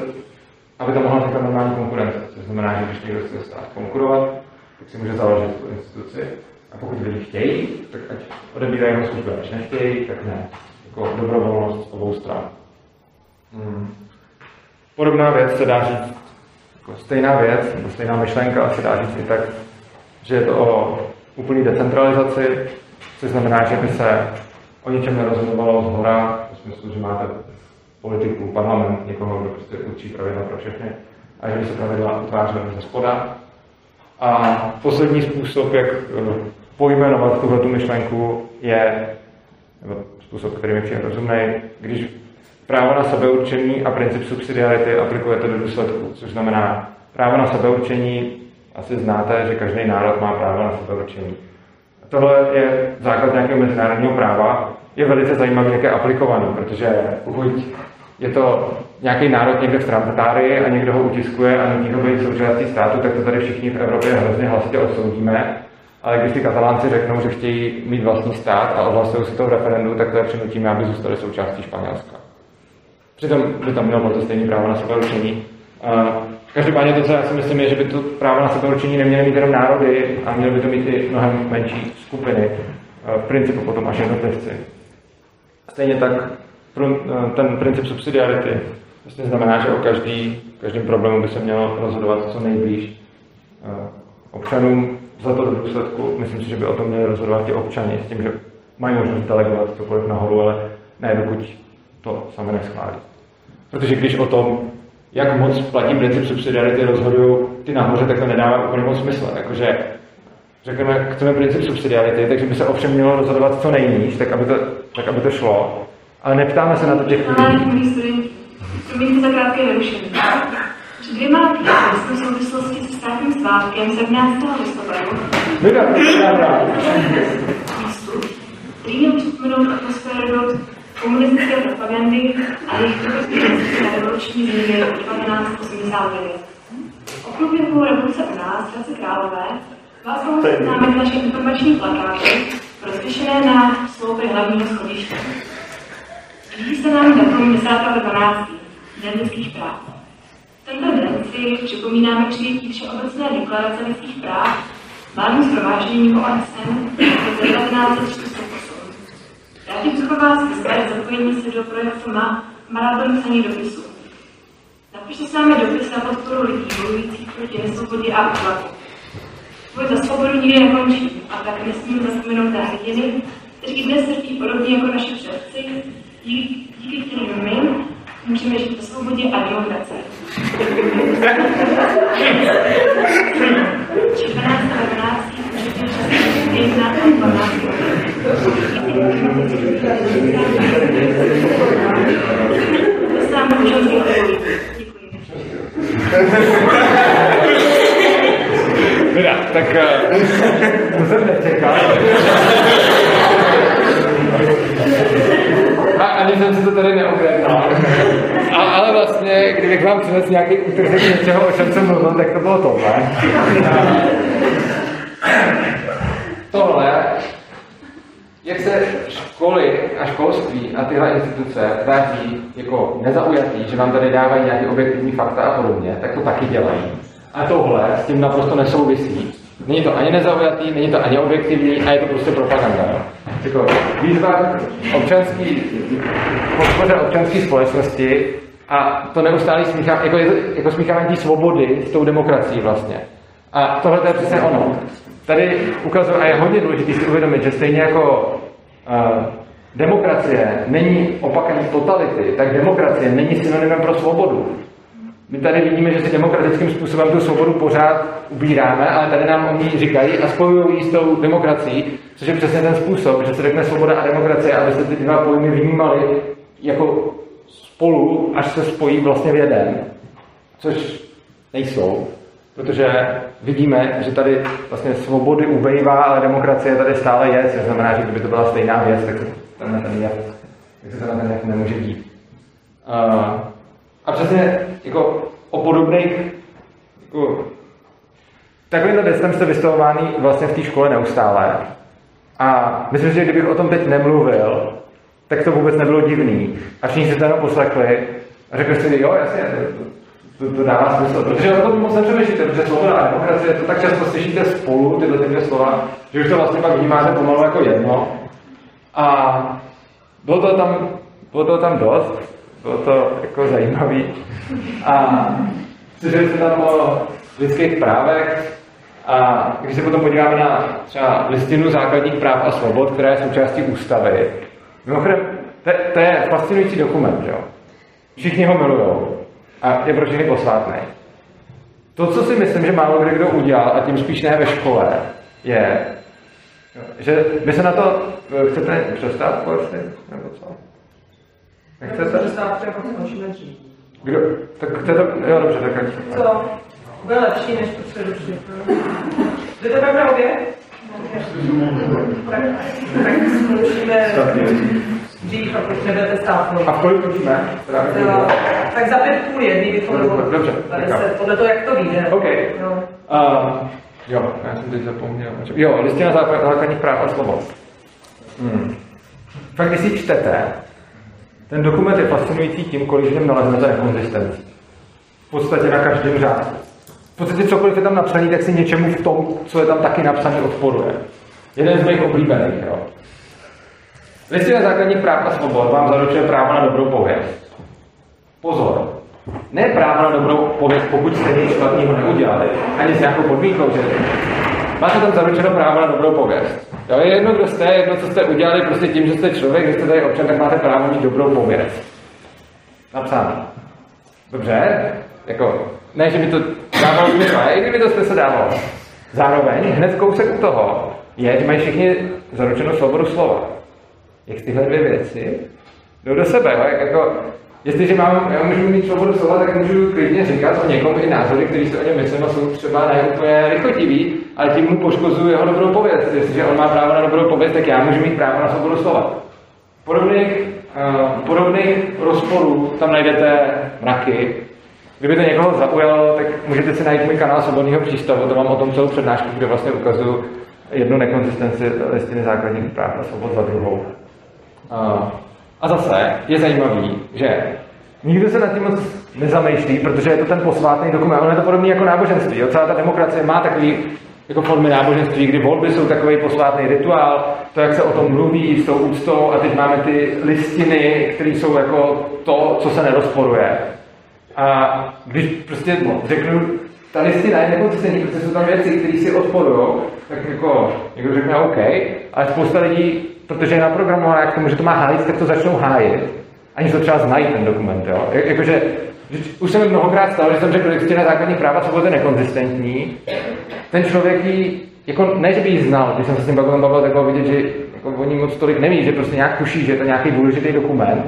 aby tam mohla vznikat normální konkurence. To znamená, že když někdo chce stát konkurovat, tak si může založit tu instituci. A pokud lidi chtějí, tak ať odebírají jeho služby. Když nechtějí, tak ne. Jako dobrovolnost z obou stran. Hmm. Podobná věc se dá říct, jako stejná věc, nebo stejná myšlenka se dá říct i tak, že je to o úplný decentralizaci, což znamená, že by se o ničem nerozhodovalo z hora, v smyslu, že máte politiku, parlament, někoho, kdo prostě určí pravidla pro všechny, a že by se pravidla utvářely ze spoda. A poslední způsob, jak eh, pojmenovat tuhle tu myšlenku, je, nebo způsob, který mi přijde rozumný, když právo na sebeurčení a princip subsidiarity aplikujete do důsledku, což znamená právo na sebeurčení asi znáte, že každý národ má právo na sebeurčení. Tohle je základ nějakého mezinárodního práva. Je velice zajímavé, jak je aplikovaný, protože pokud je to nějaký národ někde v Transatárii a někdo ho utiskuje a nutí ho být součástí státu, tak to tady všichni v Evropě hrozně hlasitě odsoudíme. Ale když si katalánci řeknou, že chtějí mít vlastní stát a ohlasují si to v referendu, tak to je přinutíme, aby zůstali součástí Španělska. Přitom by tam mělo to stejné právo na sebeurčení. Každopádně to, co já si myslím, je, že by to právo na sebeurčení neměly mít jenom národy a měly by to mít i mnohem menší skupiny. V principu potom až jednotlivci. Stejně tak ten princip subsidiarity vlastně znamená, že o každý, každém problému by se mělo rozhodovat co nejblíž občanům za to do důsledku. Myslím si, že by o tom měli rozhodovat ti občani s tím, že mají možnost delegovat cokoliv nahoru, ale ne dokud to sami neschválí. Protože když o tom, jak moc platí princip subsidiarity, rozhodují ty nahoře, tak to nedává úplně moc smysl. Jakože řekneme, chceme princip subsidiarity, takže by se ovšem mělo rozhodovat co nejníž, tak aby to, tak aby to šlo. Ale neptáme se na to těch lidí. Promiňte za krátké narušení. Před dvěma týdny jsme v souvislosti se státním svátkem 17. listopadu který měl připomenout atmosféru komunistické propagandy a jejich trpělivosti na revoluční změny 1989. O průběhu revoluce u nás, Hradce Králové, vás mohu seznámit naše informační plakáty, rozvěšené na sloupě hlavního schodiště. Blíží se nám datum 10.12. Lidských práv. Tento den si připomínáme přijetí Všeobecné deklarace lidských práv vládním shromážděním OSN v 1948. Rádi bych vás vyzvat zapojení se do projektu má maraton psaní dopisu. Napište s námi dopis na podporu lidí bojujících proti nesvobodě a útlaku. Boj za svobodu nikdy nekončí a tak nesmíme zapomenout na hrdiny, kteří dnes trpí podobně jako naši předci, díky, díky kterým my můžeme žít ve svobodě a demokracii. 14. 12. můžete časy na 12. To sám. Teda, tak to jsem nečekal. A ani jsem si to tady neobjednal. Vlastně, kdybych vám přinesl nějaký útržek něčeho, o čem jsem mluvil, tak to bylo tohle. tohle, jak se školy a školství a tyhle instituce tváří jako nezaujatý, že vám tady dávají nějaké objektivní fakta a podobně, tak to taky dělají. A tohle s tím naprosto nesouvisí. Není to ani nezaujatý, není to ani objektivní a je to prostě propaganda. Jako výzva občanský, občanské společnosti a to neustále smíchá, jako, to, jako smíchávání té svobody s tou demokracií vlastně. A tohle je přesně ono. Tady ukazuje, a je hodně důležité si uvědomit, že stejně jako uh, demokracie není opakem totality, tak demokracie není synonymem pro svobodu. My tady vidíme, že si demokratickým způsobem tu svobodu pořád ubíráme, ale tady nám oni říkají a spojují s tou demokracií, což je přesně ten způsob, že se řekne svoboda a demokracie, aby se ty dva pojmy vnímaly jako spolu, až se spojí vlastně v jeden, což nejsou, protože vidíme, že tady vlastně svobody ubejvá, ale demokracie tady stále je, což znamená, že kdyby to byla stejná věc, tak se ten, ten jev, tak se ten jev nemůže dít. A přesně jako o podobných, jako, takovýmto věcem jste vystavování vlastně v té škole neustále. A myslím že kdybych o tom teď nemluvil, tak to vůbec nebylo divný. A všichni si to poslechli a řekli si, jo, jasně, to, to, dává smysl. Protože o tom moc nepřemýšlíte, protože slovo a demokracie, to tak často slyšíte spolu, tyhle dvě slova, že už to vlastně pak vnímáte pomalu jako jedno. A bylo to tam, bylo to tam dost, bylo to jako zajímavý. A slyšeli jsme tam o lidských právech a když se potom podíváme na třeba listinu základních práv a svobod, která je součástí ústavy, mimochodem, to, to je fascinující dokument, jo. Všichni ho milujou a je pro všechny posvátný. To, co si myslím, že málo kdo udělal, a tím spíš ne ve škole, je, že vy se na to chcete přestat, nebo co? Nechcete? Kdo? Tak chcete, jo dobře, tak Co? Bude lepší, než to přerušit. Jdete pak na oběd? Tak, tak skončíme dřív a pak nebudete stát. A v kolik Jo, Tak za pět půl jedný bychom Dobře, podle toho, jak to vyjde. OK. No. Uh, jo, já jsem teď zapomněl. Jo, listina základ- základních práv a svobod. Hmm. Fakt, když si čtete, ten dokument je fascinující tím, kolik v něm naleznete nekonzistencí. V podstatě na každém řádku. V podstatě cokoliv je tam napsaný, tak si něčemu v tom, co je tam taky napsané, odporuje. Jeden z mých oblíbených, jo. Listina základních práv a svobod vám zaručuje právo na dobrou pověst. Pozor, ne právo na dobrou pověst, pokud jste nic špatného neudělali, ani s nějakou podmínkou, že máte tam zaručeno právo na dobrou pověst. Jo, je jedno, kdo jste, jedno, co jste udělali, prostě tím, že jste člověk, že jste tady občan, tak máte právo mít dobrou pověst. Napsáno. Dobře? Jako, ne, že by to dávalo smysl, ale i kdyby to jste se dávalo. Zároveň, hned kousek u toho, je, že mají všichni zaručenou svobodu slova. Jak tyhle dvě věci jdou do sebe, jo? Jak jako, jestliže mám, já můžu mít svobodu slova, tak můžu klidně říkat o někom i názory, které si o něm myslím a jsou třeba ne úplně lichotivý, ale tím mu poškozuju jeho dobrou pověst. Jestliže on má právo na dobrou pověst, tak já můžu mít právo na svobodu slova. Podobných, uh, podobných rozporů tam najdete mraky. Kdyby to někoho zaujalo, tak můžete si najít můj kanál Svobodného přístavu, to mám o tom celou přednášku, kde vlastně ukazuju jednu nekonzistenci listiny základních práv a svobod za druhou. A, a zase je zajímavý, že nikdo se nad tím moc nezamýšlí, protože je to ten posvátný dokument. Ono je to podobný jako náboženství. Jo? Celá ta demokracie má takový jako formy náboženství, kdy volby jsou takový posvátný rituál, to, jak se o tom mluví s tou úctou a teď máme ty listiny, které jsou jako to, co se nerozporuje. A když prostě řeknu, ta listina je nekonsistentní, protože jsou tam věci, které si odporují, tak jako někdo řekne OK, ale spousta lidí, protože je naprogramovaná k tomu, že to má hájit, tak to začnou hájit, aniž to třeba znají ten dokument. Jo? Jak- Jakože, že už jsem mnohokrát stalo, že jsem řekl, že listina základních práv a svobod je nekonzistentní, ten člověk ji, jako ne, že by ji znal, když jsem se s tím bavil, bavil, tak bylo vidět, že jako oni moc tolik neví, že prostě nějak tuší, že je to nějaký důležitý dokument,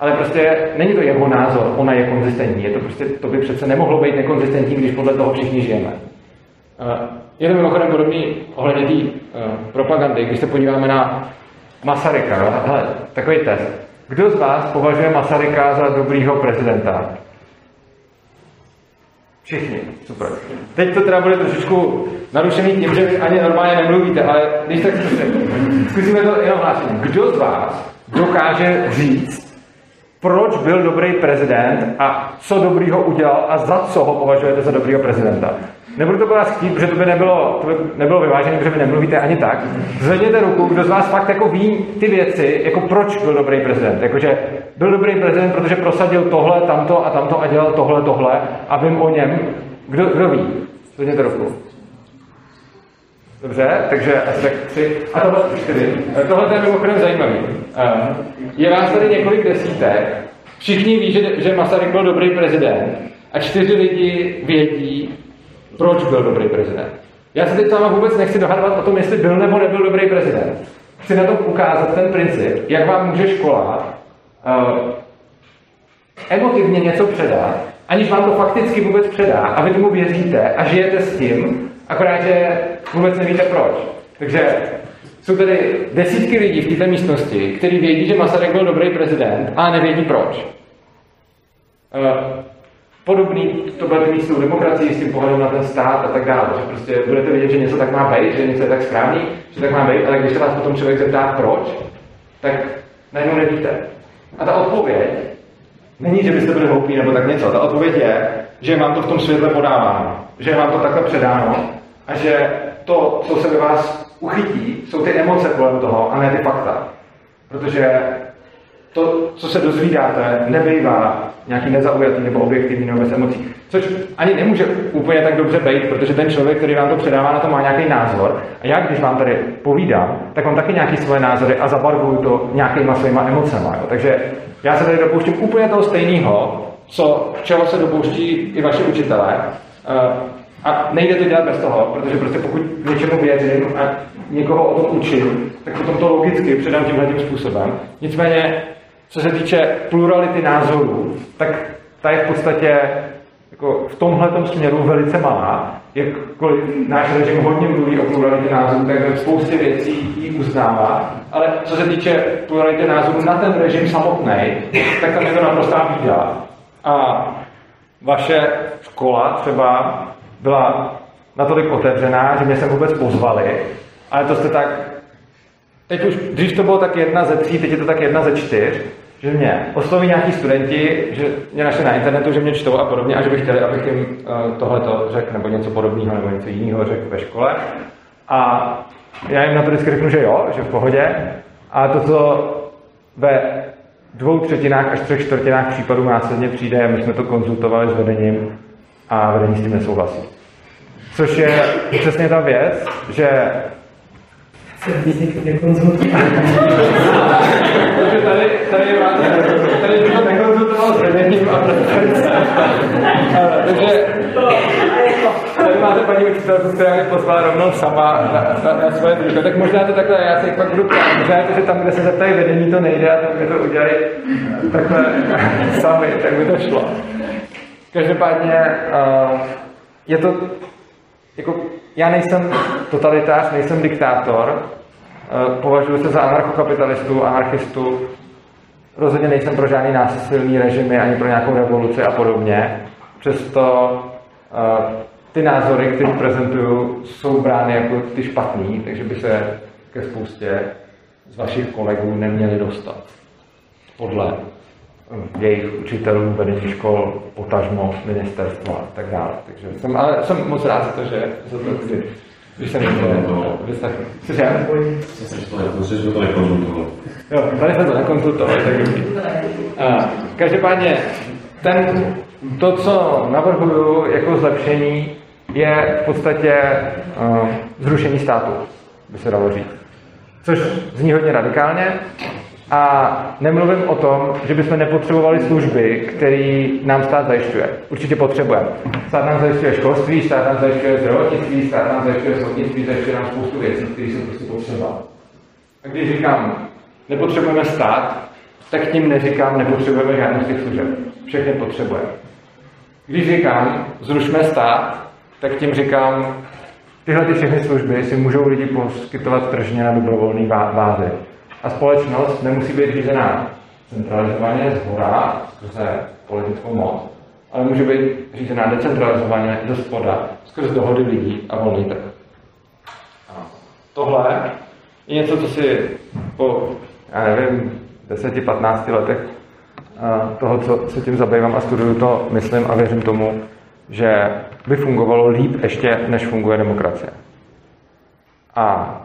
ale prostě není to jeho názor, ona je konzistentní. Je to prostě, to by přece nemohlo být nekonzistentní, když podle toho všichni žijeme. Eh, Je to mimochodem podobný ohledně té eh, propagandy, když se podíváme na Masaryka. Hele, takový test. Kdo z vás považuje Masaryka za dobrýho prezidenta? Všichni, super. Teď to teda bude trošičku narušený tím, že vy ani normálně nemluvíte, ale když tak zkusíme, zkusíme to jenom hlášením. Kdo z vás dokáže říct, proč byl dobrý prezident a co dobrýho udělal a za co ho považujete za dobrýho prezidenta. Nebudu to po vás chtít, protože to by nebylo, to by nebylo vyvážené, protože vy nemluvíte ani tak. Zvedněte ruku, kdo z vás fakt jako ví ty věci, jako proč byl dobrý prezident. Jakože byl dobrý prezident, protože prosadil tohle, tamto a tamto a dělal tohle, tohle a vím o něm. Kdo, kdo ví? Zvedněte ruku. Dobře, takže asi tak tři. A tohle čtyři. Tohle je mimochodem zajímavý. Um, je vás tady několik desítek. Všichni ví, že, že Masaryk byl dobrý prezident. A čtyři lidi vědí, proč byl dobrý prezident. Já se teď s váma vůbec nechci dohadovat o tom, jestli byl nebo nebyl dobrý prezident. Chci na tom ukázat ten princip, jak vám může škola uh, emotivně něco předat, aniž vám to fakticky vůbec předá a vy tomu věříte a žijete s tím, akorát, že vůbec nevíte proč. Takže jsou tady desítky lidí v této místnosti, kteří vědí, že Masaryk byl dobrý prezident, ale nevědí proč. Uh, podobný to budete mít s tou demokracií, s tím pohledem na ten stát a tak dále. Že prostě budete vidět, že něco tak má být, že něco je tak správný, že tak má být, ale když se vás potom člověk zeptá proč, tak najednou nevíte. A ta odpověď není, že byste byli hloupí nebo tak něco. Ta odpověď je, že vám to v tom světle podáváno, že vám to takhle předáno a že to, co se ve vás uchytí, jsou ty emoce kolem toho a ne ty fakta. Protože to, co se dozvídáte, nebývá nějaký nezaujatý nebo objektivní nebo bez emocí. Což ani nemůže úplně tak dobře být, protože ten člověk, který vám to předává, na to má nějaký názor. A já, když vám tady povídám, tak mám taky nějaké svoje názory a zabarvuju to nějakýma svýma emocema. Jo. Takže já se tady dopouštím úplně toho stejného, co, čeho se dopouští i vaši učitelé. A nejde to dělat bez toho, protože prostě pokud něčemu věřím a někoho o tom učím, tak potom to logicky předám tímhle tím způsobem. Nicméně, co se týče plurality názorů, tak ta je v podstatě jako v tomhle směru velice malá, jakkoliv náš režim hodně mluví o pluralitě názorů, tak ve spoustě věcí ji uznává, ale co se týče pluralitě názorů na ten režim samotný, tak tam je to naprostá bída. A vaše škola třeba byla natolik otevřená, že mě se vůbec pozvali, ale to jste tak, teď už, když to bylo tak jedna ze tří, teď je to tak jedna ze čtyř, že mě osloví nějaký studenti, že mě našli na internetu, že mě čtou a podobně a že by chtěli, abych jim uh, tohleto řekl nebo něco podobného nebo něco jiného řekl ve škole. A já jim na to vždycky řeknu, že jo, že v pohodě. A to, co ve dvou třetinách až třech čtvrtinách případů následně přijde, my jsme to konzultovali s vedením a vedení s tím nesouhlasí. Což je přesně ta věc, že Takže tady, tady, máte, tady bych to nekonzultoval s vedením a Takže tady máte paní učitelku, která mě poslala rovnou sama na, na, na svoje družko. Tak možná to takhle, já si pak budu ptát, možná to, že tam, kde se zeptají vedení, to nejde a tam, kde to udělají takhle sami, tak by to šlo. Každopádně uh, je to, jako, já nejsem totalitář, nejsem diktátor, Eh, považuji se za anarchokapitalistu, anarchistu. Rozhodně nejsem pro žádný násilný režimy, ani pro nějakou revoluci a podobně. Přesto uh, ty názory, které prezentuju, jsou brány jako ty špatný, takže by se ke spoustě z vašich kolegů neměli dostat. Podle jejich učitelů, vedení škol, potažmo, ministerstva a tak dále. Takže jsem, ale jsem moc rád za to, že za to chci když jsem to vyslechl. Cože? Myslím, že to nekonzultoval. Jo, tady jsme to nekonzultovali, tak dobrý. Každopádně, ten, to, co navrhuju jako zlepšení, je v podstatě uh, zrušení státu, by se dalo říct. Což zní hodně radikálně, a nemluvím o tom, že bychom nepotřebovali služby, které nám stát zajišťuje. Určitě potřebujeme. Stát nám zajišťuje školství, stát nám zajišťuje zdravotnictví, stát nám zajišťuje soudnictví, zajišťuje nám spoustu věcí, které jsou prostě potřeba. A když říkám, nepotřebujeme stát, tak tím neříkám, nepotřebujeme žádnou z těch služeb. Všechny potřebujeme. Když říkám, zrušme stát, tak tím říkám, tyhle ty všechny služby si můžou lidi poskytovat tržně na dobrovolný bázi. A společnost nemusí být řízená centralizovaně z hora, skrze politickou moc, ale může být řízená decentralizovaně ze spoda, skrze dohody lidí a volný trh. A tohle je něco, co si po, já nevím, 10-15 letech toho, co se tím zabývám a studuju to, myslím a věřím tomu, že by fungovalo líp ještě, než funguje demokracie. A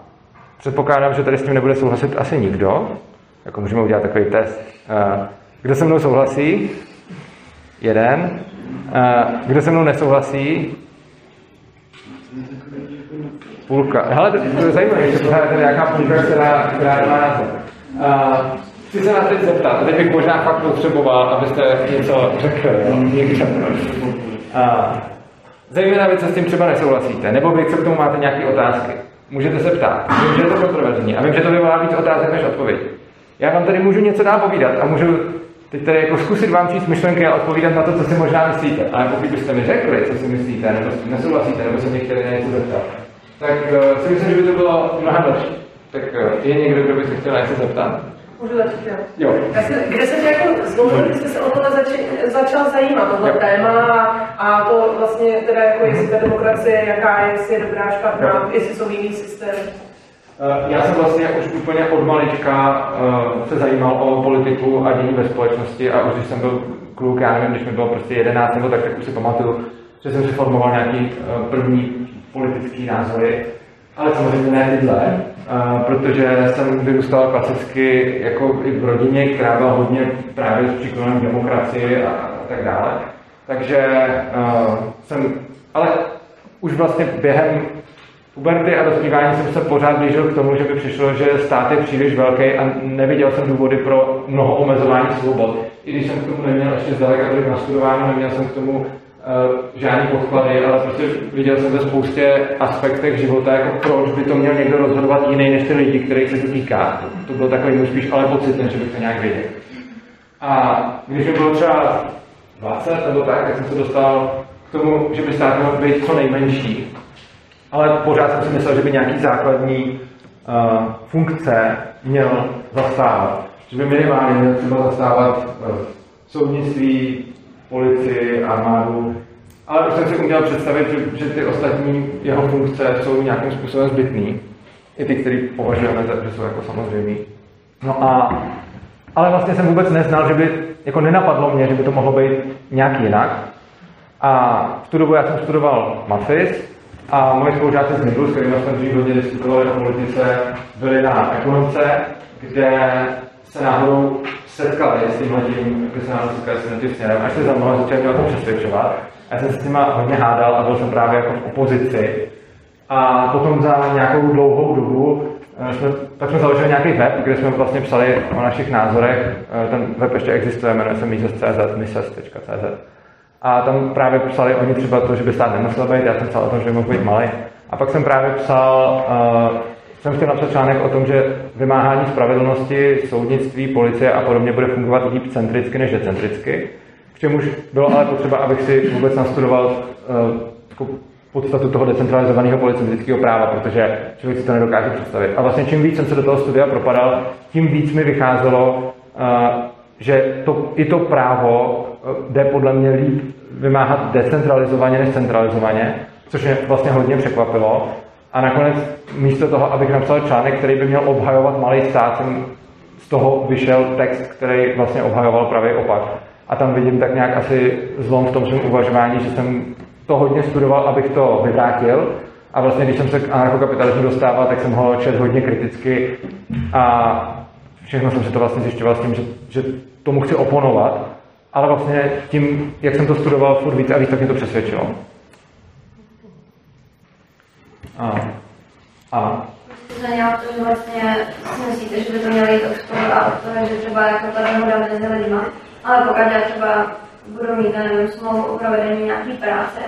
Předpokládám, že tady s tím nebude souhlasit asi nikdo. Jako můžeme udělat takový test. Eh, kdo se mnou souhlasí? Jeden. Eh, kdo se mnou nesouhlasí? Půlka. Hele, to, je zajímavé, že tohle je nějaká půlka, která, která má název. Uh, chci se vás teď zeptat, teď bych možná fakt potřeboval, abyste něco řekli, jo? Věc, co s tím třeba nesouhlasíte, nebo vy, co k tomu máte nějaké otázky. Můžete se ptát. Vím, že je to kontroverzní a vím, že to vyvolá víc otázek než odpověď. Já vám tady můžu něco dál povídat a můžu teď tady jako zkusit vám číst myšlenky a odpovídat na to, co si možná myslíte. Ale pokud byste mi řekli, co si myslíte, nebo nesouhlasíte, nebo se mě chtěli něco zeptat, tak uh, si myslím, že by to bylo mnohem lepší. Tak uh, je někdo, kdo by se chtěl něco zeptat? Můžu začít, jo? Jo. kde se tě jako znovu, když jste se o tohle začal, začal zajímat, tohle jo. téma a to vlastně teda jako jestli ta demokracie, jaká je, jestli je dobrá, špatná, jo. jestli jsou jiný systém. Eh, já jsem vlastně už úplně od malička uh, se zajímal o politiku a dění ve společnosti a už když jsem byl kluk, já nevím, když mi bylo prostě 11 nebo tak, tak už si pamatuju, že jsem si formoval nějaký uh, první politický názory, ale samozřejmě ne tyhle, protože jsem vyrůstal klasicky jako i v rodině, která byla hodně právě s příklonem demokracii a, a tak dále. Takže uh, jsem, ale už vlastně během puberty a dospívání jsem se pořád blížil k tomu, že by přišlo, že stát je příliš velký a neviděl jsem důvody pro mnoho omezování svobod. I když jsem k tomu neměl ještě zdaleka tolik nastudováno, neměl jsem k tomu žádný podklady, ale prostě viděl jsem ve spoustě aspektech života, jako proč by to měl někdo rozhodovat jiný než ty lidi, kterých se to týká. To, to byl takový spíš ale pocit, že bych to nějak věděl. A když mi bylo třeba 20 nebo tak, tak jsem se dostal k tomu, že by stát mohl být co nejmenší. Ale pořád jsem si myslel, že by nějaký základní uh, funkce měl zastávat. Že by minimálně měl třeba zastávat uh, soudnictví, policii, armádu. Ale už jsem si uměl představit, že, že ty ostatní jeho funkce jsou nějakým způsobem zbytný. I ty, které považujeme za, že jsou jako samozřejmý. No a, ale vlastně jsem vůbec neznal, že by, jako nenapadlo mě, že by to mohlo být nějak jinak. A v tu dobu já jsem studoval Mafis a moji spolužáci z Midlu, s kterými jsme dřív hodně diskutovali o politice, byli na ekonomce, kde se náhodou setkali s tímhle tím, kde se náhodou setkali s tím směrem, až se za mnou začali mě o tom přesvědčovat. Já jsem se s nima hodně hádal a byl jsem právě jako v opozici. A potom za nějakou dlouhou dobu eh, jsme, tak jsme založili nějaký web, kde jsme vlastně psali o našich názorech. Eh, ten web ještě existuje, jmenuje se mises.cz, mises.cz. A tam právě psali oni třeba to, že by stát nemusel být, já jsem psal o tom, že by mohl být malý. A pak jsem právě psal, uh, jsem chtěl napsat článek o tom, že vymáhání spravedlnosti, soudnictví, policie a podobně bude fungovat líp centricky než decentricky. K čemuž bylo ale potřeba, abych si vůbec nastudoval uh, podstatu toho decentralizovaného policentrického práva, protože člověk si to nedokáže představit. A vlastně čím víc jsem se do toho studia propadal, tím víc mi vycházelo, uh, že to, i to právo jde podle mě líp vymáhat decentralizovaně než centralizovaně, což mě vlastně hodně překvapilo. A nakonec místo toho, abych napsal článek, který by měl obhajovat malý stát, jsem z toho vyšel text, který vlastně obhajoval pravý opak. A tam vidím tak nějak asi zlom v tom svém uvažování, že jsem to hodně studoval, abych to vyvrátil. A vlastně, když jsem se k anarchokapitalismu dostával, tak jsem ho čet hodně kriticky a všechno jsem si to vlastně zjišťoval s tím, že, že tomu chci oponovat. Ale vlastně tím, jak jsem to studoval, furt víc a víc, tak mě to přesvědčilo. A, a. To, že vlastně si myslíte, že by to mělo jít od a toho, že třeba jako ta dohoda mezi lidma, ale pokud já třeba budu mít, nevím, smlouvu o provedení nějaký práce,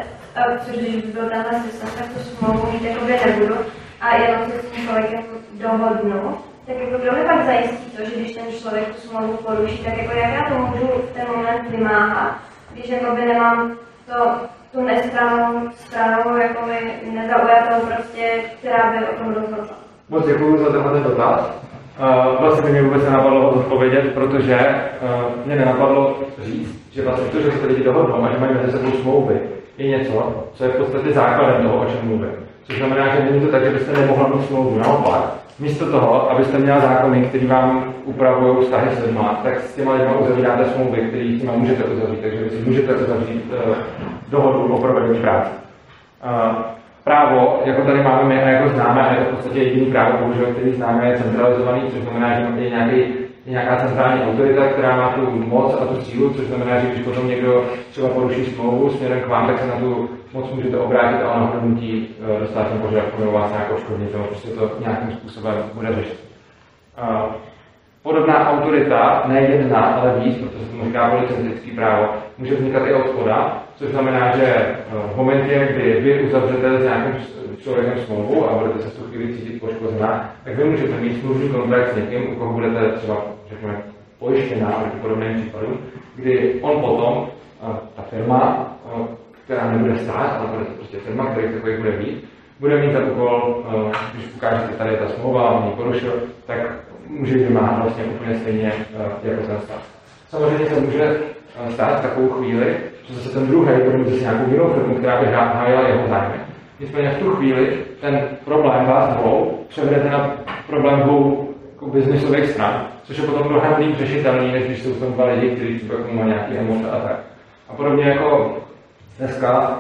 což by byl tenhle systém, tak tu smlouvu mít jakoby nebudu. A jenom se s tím člověkem dohodnu, tak jako kdo mi pak zajistí to, že když ten člověk tu smlouvu poruší, tak jako jak já to můžu v ten moment vymáhat, když jakoby nemám to, tu nestranou stranu, jakoby nezaujatou prostě, která by o tom rozhodla. Moc děkuji za tenhle dotaz. Uh, vlastně mě vůbec nenapadlo odpovědět, protože uh, mě nenapadlo říct, že vlastně to, že se lidi dohodnou a že mají mezi sebou smlouvy, je něco, co je v podstatě základem toho, o čem mluvím. Což znamená, že není to tak, že byste nemohla mít smlouvu. Naopak, místo toho, abyste měla zákony, které vám upravují vztahy s lidmi, tak s těma lidmi uzavíráte smlouvy, které s těma můžete uzavřít. Takže vy si můžete uzavřít uh, dohodu o provedení práce. Uh, právo, jako tady máme my a jako známe, a je to v podstatě jediný právo, bohužel, který známe, je centralizovaný, což znamená, že je nějaký nějaká centrální autorita, která má tu moc a tu sílu, což znamená, že když potom někdo třeba poruší smlouvu směrem k vám, tak se na tu moc můžete obrátit a ona hodnotí eh, do státního požadavku nebo vás nějakou škodní, to prostě to nějakým způsobem bude řešit. Podobná autorita, ne jedna, ale víc, protože se tomu říká policentrický právo, může vznikat i od spoda, což znamená, že eh, v momentě, kdy vy uzavřete s nějakým člověkem smlouvu a budete se v tu chvíli cítit poškozená, tak vy můžete mít smluvní kontrakt s někým, u koho budete třeba, řekněme, pojištěná proti podobným případům, kdy on potom, eh, ta firma, eh, která nebude stát, ale bude to prostě firma, který takový bude mít, bude mít za úkol, když ukážete, tady je ta smlouva on ji porušil, tak může vymáhat vlastně úplně stejně jako ten stát. Samozřejmě se může stát v takovou chvíli, že zase ten druhý bude mít zase nějakou jinou firmu, která by hájila jeho zájmy. Nicméně v tu chvíli ten problém vás dvou převedete na problém dvou jako biznisových stran, což je potom mnohem líp řešitelný, než když jsou tam dva lidi, kteří třeba mají nějaké emoce a tak. A podobně jako dneska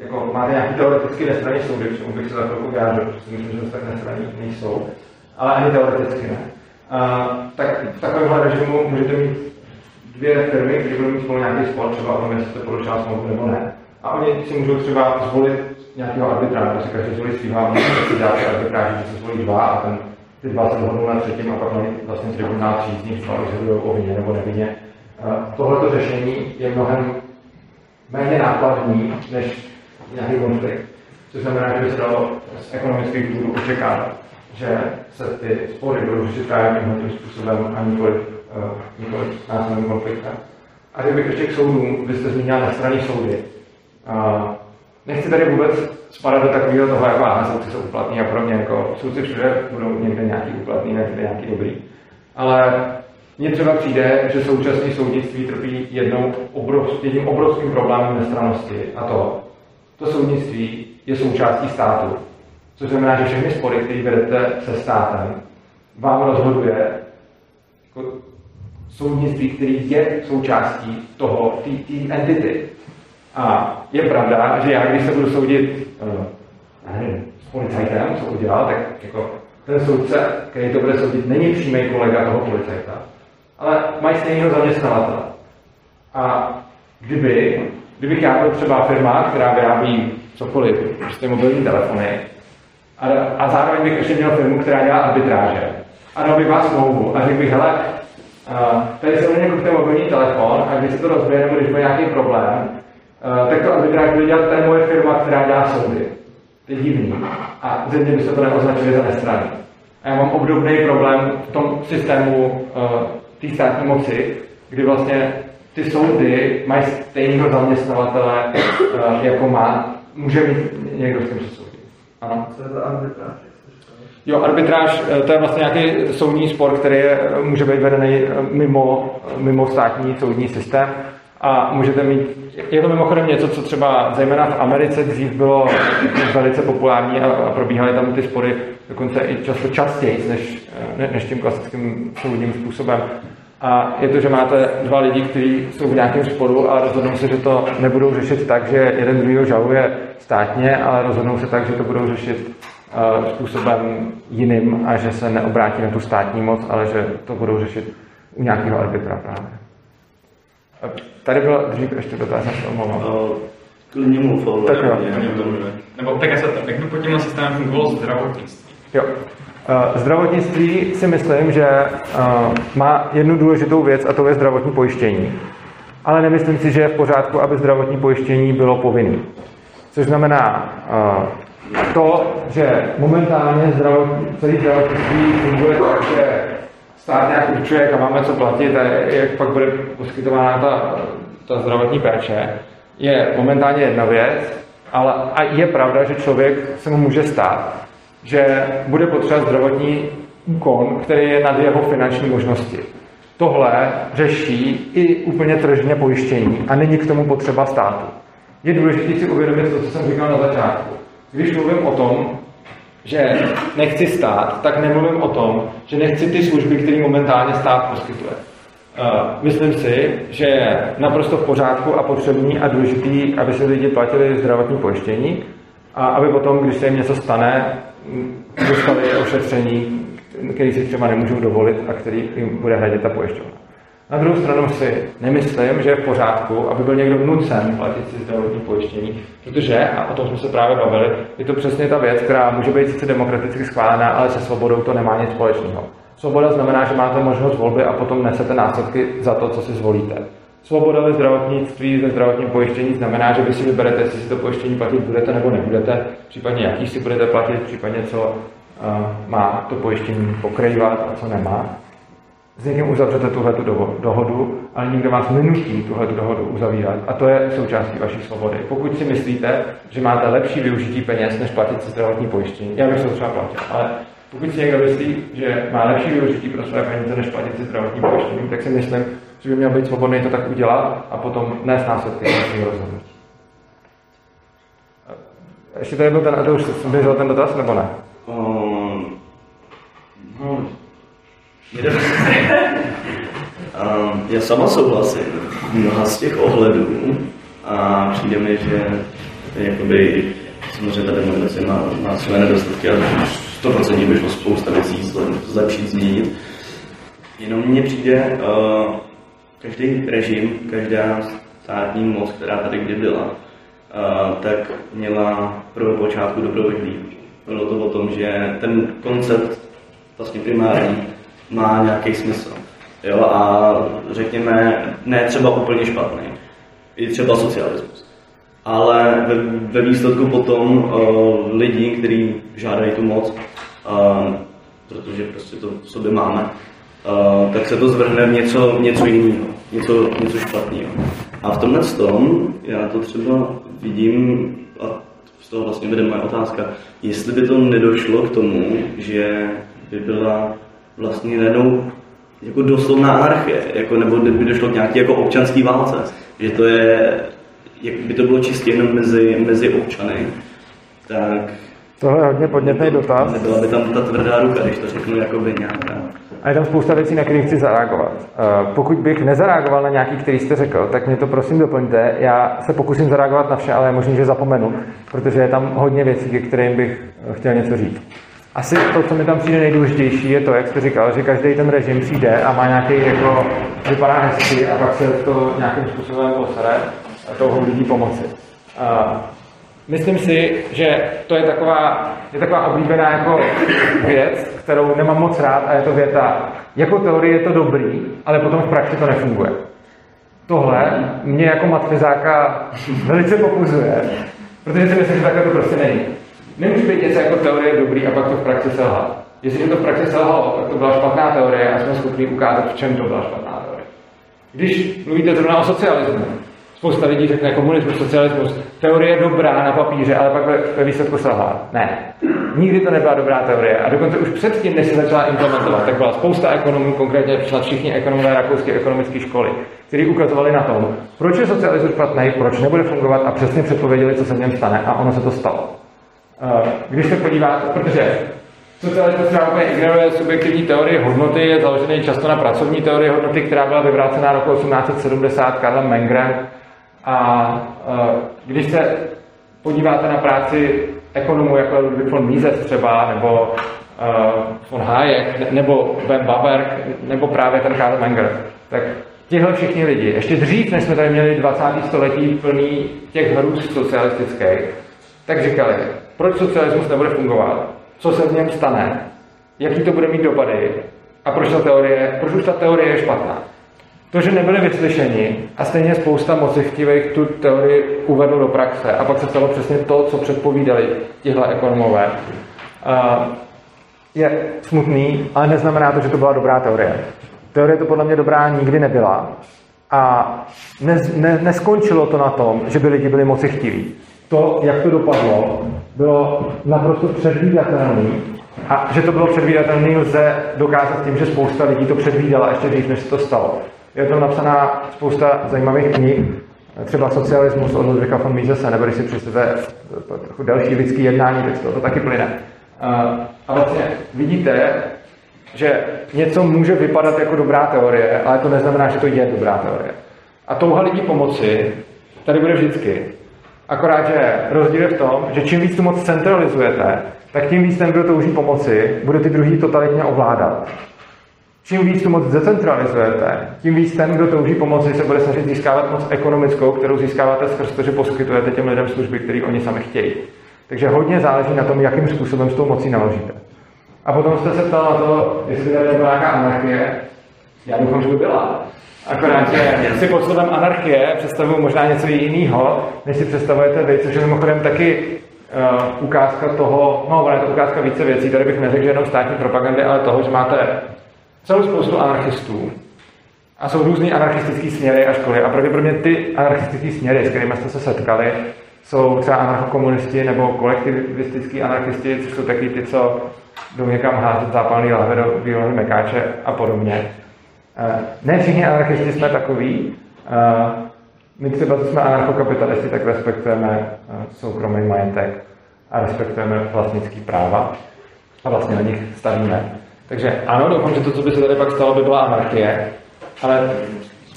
jako máte nějaký teoreticky nestranný soudy, k čemu bych se za chvilku vyjádřil, protože myslím, že tak nestranný nejsou, ale ani teoreticky ne. A, tak v takovémhle režimu můžete mít dvě firmy, které budou mít spolu nějaký spor, třeba o tom, jestli to porušila smlouvu nebo ne. A oni si můžou třeba zvolit nějakého arbitra, nebo si každý zvolí svýho, a si dá arbitráži, že se zvolí dva a ten, ty dva se dohodnou na třetím a pak mají vlastně tribunál tří z nich rozhodují o vině nebo nevině. Tohleto řešení je mnohem méně nákladný než nějaký konflikt. Což znamená, že by se dalo z ekonomických důvodů očekávat, že se ty spory budou řešit právě tímhle způsobem a nikoli, uh, nikoli násilným konfliktem. A kdybych ještě k soudům, vy jste zmínila nestranný soudy. A nechci tady vůbec spadat do takového toho, jako aha, soudci jsou úplatní a pro mě jako soudci všude budou někde nějaký úplatný, někde nějaký dobrý. Ale mně třeba přijde, že současné soudnictví trpí jednou obrovský, jedním obrovským problémem nestranosti a to, to soudnictví je součástí státu. Což znamená, že všechny spory, které vedete se státem, vám rozhoduje jako soudnictví, který je součástí toho, té entity. A je pravda, že já, když se budu soudit uh, nevím, s policajtem, co udělal, tak jako ten soudce, který to bude soudit, není přímý kolega toho policajta, ale mají stejného zaměstnavatele. A kdyby, kdybych já byl třeba firma, která vyrábí cokoliv, prostě mobilní telefony, a, a zároveň bych ještě měl firmu, která dělá arbitráže, a dal bych vás smlouvu a řekl bych, hele, uh, tady se mě kupte mobilní telefon a když se to rozbije nebo když bude nějaký problém, uh, tak to arbitráž bude dělat ten moje firma, která dělá soudy. To je divný. A země by se to neoznačili za nestraný. A já mám obdobný problém v tom systému uh, té státní moci, kdy vlastně ty soudy mají stejného zaměstnavatele, uh, jako má, může mít někdo s tím soudí. Ano. Co je to arbitráž? Jo, arbitráž, to je vlastně nějaký soudní spor, který je, může být vedený mimo, mimo státní soudní systém a můžete mít, je to mimochodem něco, co třeba zejména v Americe dřív bylo velice populární a, a probíhaly tam ty spory dokonce i často častěji než, ne, než tím klasickým soudním způsobem. A je to, že máte dva lidi, kteří jsou v nějakém sporu a rozhodnou se, že to nebudou řešit tak, že jeden druhýho žaluje státně, ale rozhodnou se tak, že to budou řešit uh, způsobem jiným a že se neobrátí na tu státní moc, ale že to budou řešit u nějakého arbitra právě. Tady byl dřív ještě dotaz, já se omlouvám. Klidně mluv, ale Tak jo. to. Nebo tak já se jak by pod tímhle systémem fungovalo zdravotnictví? Jo. Eh, Zdravotnictví si myslím, že eh, má jednu důležitou věc a to je zdravotní pojištění. Ale nemyslím si, že je v pořádku, aby zdravotní pojištění bylo povinné. Což znamená eh, to, že momentálně zdravotní, celý zdravotnictví funguje tak, že stát nějak určuje, jak máme co platit a jak pak bude poskytována ta, ta zdravotní péče, je momentálně jedna věc, ale a je pravda, že člověk se mu může stát, že bude potřebovat zdravotní úkon, který je nad jeho finanční možnosti. Tohle řeší i úplně tržně pojištění a není k tomu potřeba státu. Je důležité si uvědomit to, co jsem říkal na začátku. Když mluvím o tom, že nechci stát, tak nemluvím o tom, že nechci ty služby, které momentálně stát poskytuje. Uh, myslím si, že je naprosto v pořádku a potřebný a důležitý, aby se lidi platili zdravotní pojištění a aby potom, když se jim něco stane, dostali ošetření, který si třeba nemůžou dovolit a který jim bude hradit ta pojišťovna. Na druhou stranu si nemyslím, že je v pořádku, aby byl někdo nucen platit si zdravotní pojištění, protože, a o tom jsme se právě bavili, je to přesně ta věc, která může být sice demokraticky schválená, ale se svobodou to nemá nic společného. Svoboda znamená, že máte možnost volby a potom nesete následky za to, co si zvolíte. Svoboda ve zdravotnictví, ve zdravotním pojištění znamená, že vy si vyberete, jestli si to pojištění platit budete nebo nebudete, případně jaký si budete platit, případně co uh, má to pojištění pokrývat a co nemá. S někým uzavřete tuhle dohodu, ale nikdo vás nenutí tuhle dohodu uzavírat. A to je součástí vaší svobody. Pokud si myslíte, že máte lepší využití peněz, než platit si zdravotní pojištění, já bych to třeba platil, ale pokud si někdo myslí, že má lepší využití pro své peníze, než platit si zdravotní pojištění, tak si myslím, že by měl být svobodný to tak udělat a potom nést následky svého rozhodnutí. Ještě tady byl ten, a to už běžel ten dotaz, nebo ne? Um, já sama souhlasím mnoha z těch ohledů a přijde mi, že jakoby, samozřejmě ta demokracie má, má své nedostatky a 100% by šlo spousta věcí zlepšit, změnit. Jenom mně přijde, uh, každý režim, každá státní moc, která tady kdy byla, uh, tak měla počátku dobrou vývoj. Bylo to o tom, že ten koncept vlastně primární má nějaký smysl. Jo, a řekněme, ne třeba úplně špatný, i třeba socialismus. Ale ve, ve výsledku potom uh, lidi, kteří žádají tu moc, uh, protože prostě to v sobě máme, uh, tak se to zvrhne v něco, něco jiného, něco, něco špatného. A v tomhle tom já to třeba vidím, a z toho vlastně vede moje otázka, jestli by to nedošlo k tomu, že by byla vlastně najednou jako doslovná anarchie, jako, nebo by došlo k nějaké jako občanské válce, že to je, jak by to bylo čistě jenom mezi, mezi občany, tak Tohle je hodně podnětný dotaz. nebyla by tam ta tvrdá ruka, když to řeknu jakoby nějaká. A je tam spousta věcí, na které chci zareagovat. Eh, Pokud bych nezareagoval na nějaký, který jste řekl, tak mě to prosím doplňte. Já se pokusím zareagovat na vše, ale je možný, že zapomenu, protože je tam hodně věcí, ke kterým bych chtěl něco říct. Asi to, co mi tam přijde nejdůležitější, je to, jak jste říkal, že každý ten režim přijde a má nějaký, jako, vypadá hezky a pak se to nějakým způsobem posere a touhou lidí pomoci. A Myslím si, že to je taková, je taková oblíbená jako věc, kterou nemám moc rád a je to věta, jako teorie je to dobrý, ale potom v praxi to nefunguje. Tohle mě jako matfizáka velice popuzuje, protože si myslím, že takhle to prostě není. Nemůže být něco jako teorie dobrý a pak to v praxi selhat. Jestliže to v praxi selhalo, tak to byla špatná teorie a jsme schopni ukázat, v čem to byla špatná teorie. Když mluvíte zrovna o socialismu, spousta lidí řekne komunismus, socialismus, teorie dobrá na papíře, ale pak ve, výsledku selhá. Ne. Nikdy to nebyla dobrá teorie. A dokonce už předtím, než se začala implementovat, tak byla spousta ekonomů, konkrétně snad všichni ekonomové rakouské ekonomické školy, kteří ukazovali na tom, proč je socialismus špatný, proč nebude fungovat a přesně předpověděli, co se v něm stane. A ono se to stalo. Eh, Když se podíváte, protože Socialismus třeba úplně ignoruje subjektivní teorie hodnoty, je založený často na pracovní teorii hodnoty, která byla vyvrácená roku 1870 Karlem Mengrem. A eh, když se podíváte na práci ekonomů jako Ludwig von Mises třeba, nebo uh, von Hayek, ne- nebo Ben Baberg, nebo právě ten Karl Menger, tak tihle všichni lidi, ještě dřív, než jsme tady měli 20. století plný těch hrůz socialistických, tak říkali, proč socialismus nebude fungovat, co se v něm stane, jaký to bude mít dopady a proč, ta teorie, proč už ta teorie je špatná. To, že nebyli vyslyšeni a stejně spousta mocichtivých tu teorii uvedlo do praxe a pak se stalo přesně to, co předpovídali tihle ekonomové, je smutný, ale neznamená to, že to byla dobrá teorie. Teorie to podle mě dobrá nikdy nebyla a ne, ne, neskončilo to na tom, že by lidi byli moci chtiví. To, jak to dopadlo, bylo naprosto předvídatelné a že to bylo předvídatelné, lze dokázat tím, že spousta lidí to předvídala ještě dřív, než se to stalo. Je to napsaná spousta zajímavých knih, třeba socialismus od Ludwika von Misese, nebo když si přečtete trochu delší lidský jednání, tak toho to taky plyne. A vlastně vidíte, že něco může vypadat jako dobrá teorie, ale to neznamená, že to je dobrá teorie. A touha lidí pomoci tady bude vždycky. Akorát, že rozdíl je v tom, že čím víc tu moc centralizujete, tak tím víc ten, kdo touží pomoci, bude ty druhý totalitně ovládat. Čím víc tu moc decentralizujete, tím víc ten, kdo touží pomoci, se bude snažit získávat moc ekonomickou, kterou získáváte skrz to, že poskytujete těm lidem služby, které oni sami chtějí. Takže hodně záleží na tom, jakým způsobem s tou mocí naložíte. A potom jste se ptal na to, jestli tady nebyla nějaká anarchie. Já doufám, že by byla. Akorát, že si pod slovem anarchie představuju možná něco jiného, než si představujete vy, což je mimochodem taky uh, ukázka toho, no, ona je to ukázka více věcí, tady bych neřekl, že jenom státní propagandy, ale toho, že máte celou spoustu anarchistů. A jsou různý anarchistický směry a školy. A pravděpodobně ty anarchistické směry, s kterými jste se setkali, jsou třeba anarchokomunisti nebo kolektivistický anarchisti, což jsou taky ty, co jdou někam házet zápalný lahve do bílého mekáče a podobně. Eh, Ne všichni anarchisti jsme takový. Eh, My třeba, co jsme anarchokapitalisti, tak respektujeme eh, soukromý majetek a respektujeme vlastnický práva a vlastně na nich stavíme. Takže ano, doufám, že to, co by se tady pak stalo, by byla anarchie, ale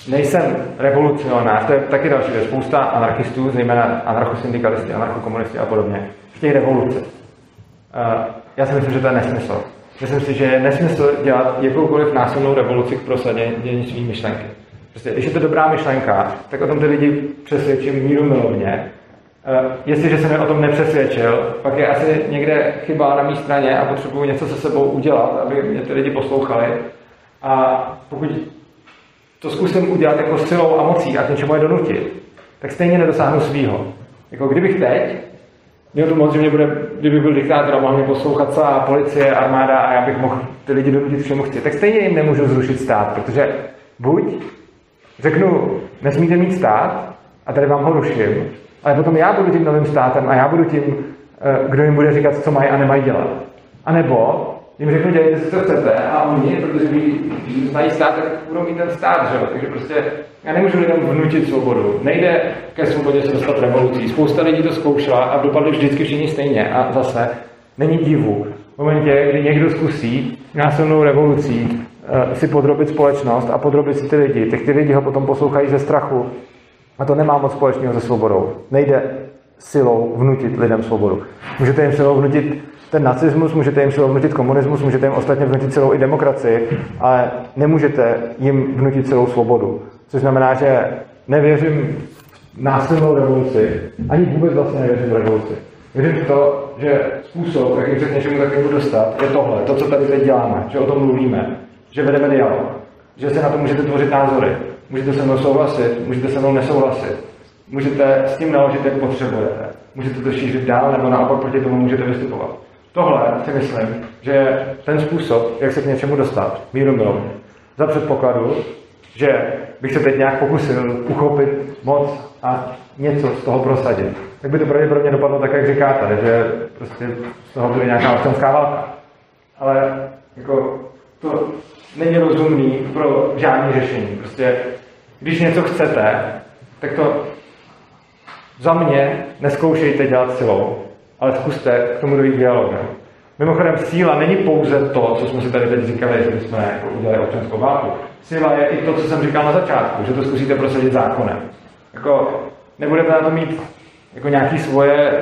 nejsem revolucionář, to je taky další věc. Spousta anarchistů, zejména anarchosyndikalisti, anarchokomunisti a podobně, chtějí revoluce. Já si myslím, že to je nesmysl. Myslím si, že je nesmysl dělat jakoukoliv násilnou revoluci k prosadění své myšlenky. Prostě, když je to dobrá myšlenka, tak o tom ty lidi přesvědčím míru milovně. Uh, jestliže jsem je o tom nepřesvědčil, pak je asi někde chyba na mé straně a potřebuji něco se sebou udělat, aby mě ty lidi poslouchali. A pokud to zkusím udělat jako silou a mocí a k něčemu je donutit, tak stejně nedosáhnu svýho. Jako kdybych teď Měl tu moc, že mě bude, kdybych byl diktátor a mohl mě poslouchat celá policie, armáda a já bych mohl ty lidi donutit všemu chci, tak stejně jim nemůžu zrušit stát, protože buď řeknu, nesmíte mít stát a tady vám ho ruším, ale potom já budu tím novým státem a já budu tím, eh, kdo jim bude říkat, co mají a nemají dělat. A nebo jim řeknu, dělejte si, co chcete a oni, protože ví, znají stát, tak budou mít ten stát, že jo? Takže prostě já nemůžu lidem vnutit svobodu. Nejde ke svobodě se dostat revolucí. Spousta lidí to zkoušela a dopadli vždycky všichni stejně. A zase není divu. V momentě, kdy někdo zkusí násilnou revolucí uh, si podrobit společnost a podrobit si ty lidi, tak ty lidi ho potom poslouchají ze strachu. A to nemá moc společného se svobodou. Nejde silou vnutit lidem svobodu. Můžete jim silou vnutit ten nacismus, můžete jim vnutit komunismus, můžete jim ostatně vnutit celou i demokracii, ale nemůžete jim vnutit celou svobodu. Což znamená, že nevěřím v násilnou revoluci, ani vůbec vlastně nevěřím v revoluci. Věřím v to, že způsob, jakým se k něčemu takovému dostat, je tohle, to, co tady teď děláme, že o tom mluvíme, že vedeme dialog, že se na to můžete tvořit názory, můžete se mnou souhlasit, můžete se mnou nesouhlasit, můžete s tím naložit, jak potřebujete, můžete to šířit dál, nebo naopak proti tomu můžete vystupovat. Tohle si myslím, že je ten způsob, jak se k něčemu dostat, míru milovně. Za předpokladu, že bych se teď nějak pokusil uchopit moc a něco z toho prosadit. Tak by to pravděpodobně dopadlo tak, jak říkáte, že prostě z toho bude nějaká občanská válka. Ale jako to není rozumný pro žádné řešení. Prostě, když něco chcete, tak to za mě neskoušejte dělat silou, ale zkuste k tomu dojít dialogem. Mimochodem, síla není pouze to, co jsme si tady teď říkali, že jsme jako udělali občanskou válku. Síla je i to, co jsem říkal na začátku, že to zkusíte prosadit zákonem. Jako, nebudete na to mít jako nějaký svoje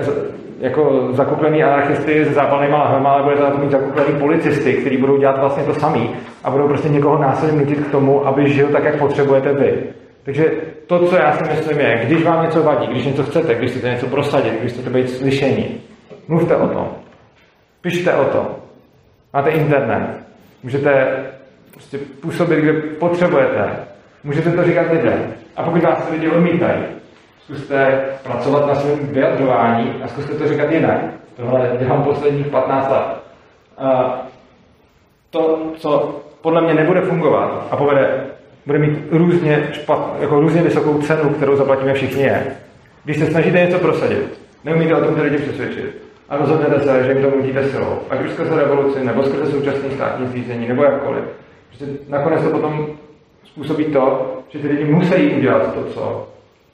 jako zakuklený anarchisty se zápalnýma lahvema, ale budete na to mít zakuklený policisty, kteří budou dělat vlastně to samý a budou prostě někoho násilně nutit k tomu, aby žil tak, jak potřebujete vy. Takže to, co já si myslím, je, když vám něco vadí, když něco chcete, když chcete něco prosadit, když chcete být slyšení, mluvte o tom. Pište o tom. Máte internet. Můžete prostě působit, kde potřebujete. Můžete to říkat lidem. A pokud vás lidi odmítají, zkuste pracovat na svém vyjadřování a zkuste to říkat jinak. Tohle dělám posledních 15 let. A to, co podle mě nebude fungovat a povede, bude mít různě, špat, jako různě vysokou cenu, kterou zaplatíme všichni je. Když se snažíte něco prosadit, neumíte o tom ty lidi přesvědčit a rozhodnete se, že jim to nutíte silou, ať už skrze revoluci, nebo skrze současné státní zřízení, nebo jakkoliv. Prostě nakonec to potom způsobí to, že ty lidi musí udělat to, co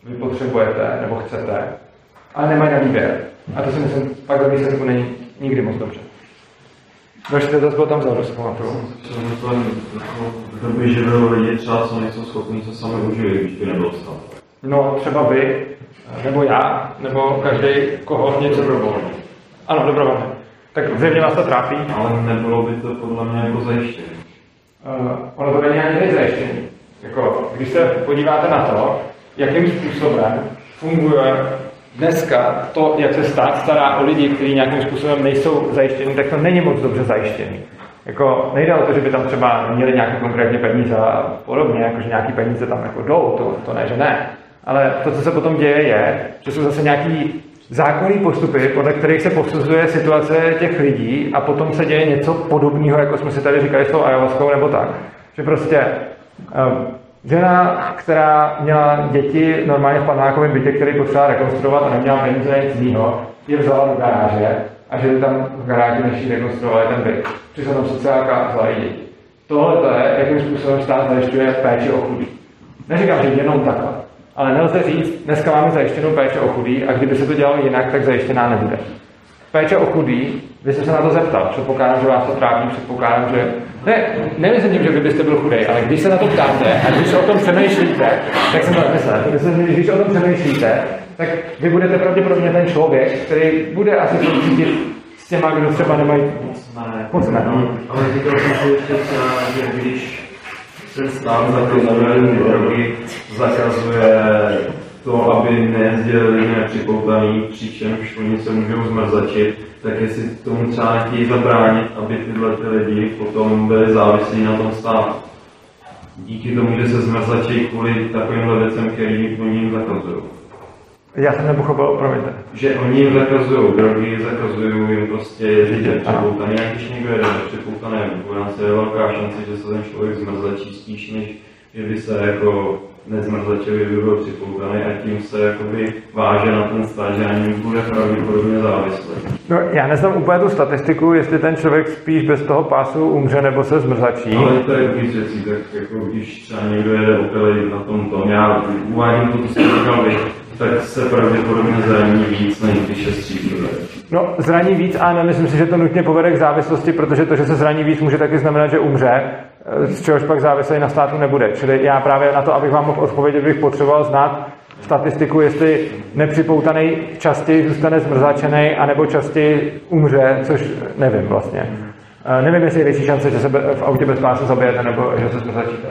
vy potřebujete nebo chcete, ale nemají na výběr. A to si myslím, pak ve výsledku není nikdy moc dobře. Další dotaz byl tam vzadu, si pamatuju. V době živého lidi třeba co nejsou schopni se sami uživit, když by nebyl stát. No, třeba vy, nebo já, nebo každý, koho něco dobrovolně. Ano, dobrovolně. Tak zjevně vás to trápí. Ale nebylo by to podle mě jako zajištění. Uh, ono to není ani zajištění. Jako, když se podíváte na to, jakým způsobem funguje dneska to, jak se stát stará o lidi, kteří nějakým způsobem nejsou zajištěni, tak to není moc dobře zajištěný. Jako nejde o to, že by tam třeba měli nějaké konkrétně peníze a podobně, jako že nějaké peníze tam jako jdou, to, to ne, že ne. Ale to, co se potom děje, je, že jsou zase nějaký zákonný postupy, podle kterých se posuzuje situace těch lidí a potom se děje něco podobného, jako jsme si tady říkali s tou ayahuaskou nebo tak. Že prostě um, žena, která měla děti normálně v panákovém bytě, který potřeba rekonstruovat a neměla peníze nic jiného, je vzala do garáže a žili tam v garáži, než ji rekonstruovali ten byt. Přišla tam sociálka a vzala děti. Tohle to je, jakým způsobem stát zajišťuje péči o chudí. Neříkám, že jenom takhle. Ale nelze říct, dneska máme zajištěnou péče o chudý a kdyby se to dělalo jinak, tak zajištěná nebude. Péče o chudý, vy jste se na to zeptal, předpokládám, že vás to trápí, předpokládám, že... Ne, nemyslím tím, že vy byste byl chudej, ale když se na to ptáte a když o tom přemýšlíte, tak jsem to nemyslel, myslím, když o tom přemýšlíte, tak vy budete pravděpodobně ten člověk, který bude asi cítit s těma, kdo třeba nemají Ne, moc ne. ale říkal jsem si ještě že když stát za ty moderní drogy zakazuje to, aby nejezdili jiné připoutaný, přičemž oni se můžou zmrzačit, tak jestli tomu třeba chtějí zabránit, aby tyhle ty lidi potom byli závislí na tom státu. Díky tomu, že se zmrzačí kvůli takovýmhle věcem, který oni jim zakazují. Já jsem nepochopil, promiňte. Že oni jim zakazují drogy, zakazují jim prostě jezdit nepřipoutaný. A když někdo jede nepřipoutaný ambulance, je velká šance, že se ten člověk zmrzačí spíš, než že by se jako nezmrzačil, by byl připoutaný a tím se jakoby váže na ten stát, že něm bude pravděpodobně závislý. No, já neznám úplně tu statistiku, jestli ten člověk spíš bez toho pásu umře nebo se zmrzačí. Ale to je víc věcí, tak jako když třeba někdo jede opilý na tom tom, já uvádím to, co jste říkal tak se pravděpodobně zraní víc než když je střízlivé. No, zraní víc a nemyslím si, že to nutně povede k závislosti, protože to, že se zraní víc, může taky znamenat, že umře, z čehož pak závislý na státu nebude. Čili já právě na to, abych vám mohl odpovědět, bych potřeboval znát statistiku, jestli nepřipoutaný častěji zůstane zmrzačený, anebo častěji umře, což nevím vlastně. Eh, Nevím, jestli je větší šance, že se v autě bez pásu zabijete, nebo že se zmrzačíte.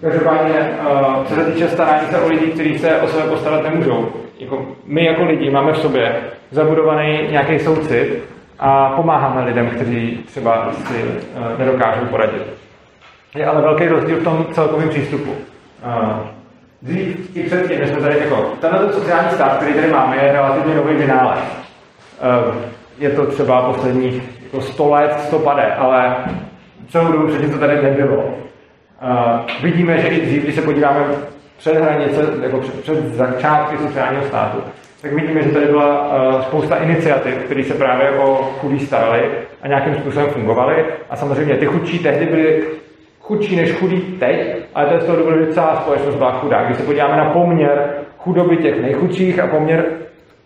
Každopádně, eh, co se týče starání se o lidi, kteří se o sebe postarat nemůžou, jako my jako lidi máme v sobě zabudovaný nějaký soucit a pomáháme lidem, kteří třeba si eh, nedokážou poradit. Je ale velký rozdíl v tom celkovém přístupu. Eh, Dřív i předtím, jsme tady jako, tenhle sociální stát, který tady máme, je relativně nový vynález. Je to třeba posledních jako 100 let, 100 pade, ale celou dobu předtím to tady nebylo. Uh, vidíme, že i dřív, když se podíváme před hranice, jako před, před začátky sociálního státu, tak vidíme, že tady byla uh, spousta iniciativ, které se právě o chudí staraly a nějakým způsobem fungovaly. A samozřejmě ty chudší tehdy byly chudší než chudí teď, ale to je z toho důvodu, že celá společnost byla chudá. Když se podíváme na poměr chudoby těch nejchudších a poměr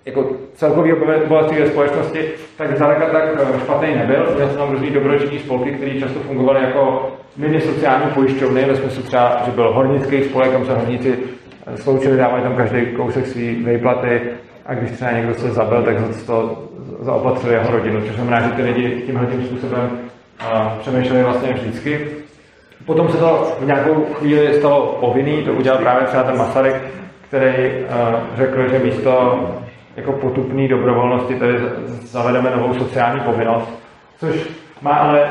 jako celkový bohatství ve společnosti, tak zdaleka tak eh, špatný nebyl. Měl jsem tam různý dobroční spolky, které často fungovaly jako mini sociální pojišťovny, ve smyslu třeba, že byl hornický spolek, kam se horníci eh, sloučili, dávali tam každý kousek své výplaty a když třeba někdo se zabil, tak za to zaopatřili jeho rodinu, což znamená, že ty lidi tímhle tím způsobem uh, přemýšleli vlastně vždycky. Potom se to v nějakou chvíli stalo povinný, to udělal právě třeba ten Masaryk, který uh, řekl, že místo jako potupné dobrovolnosti tady zavedeme novou sociální povinnost, což má ale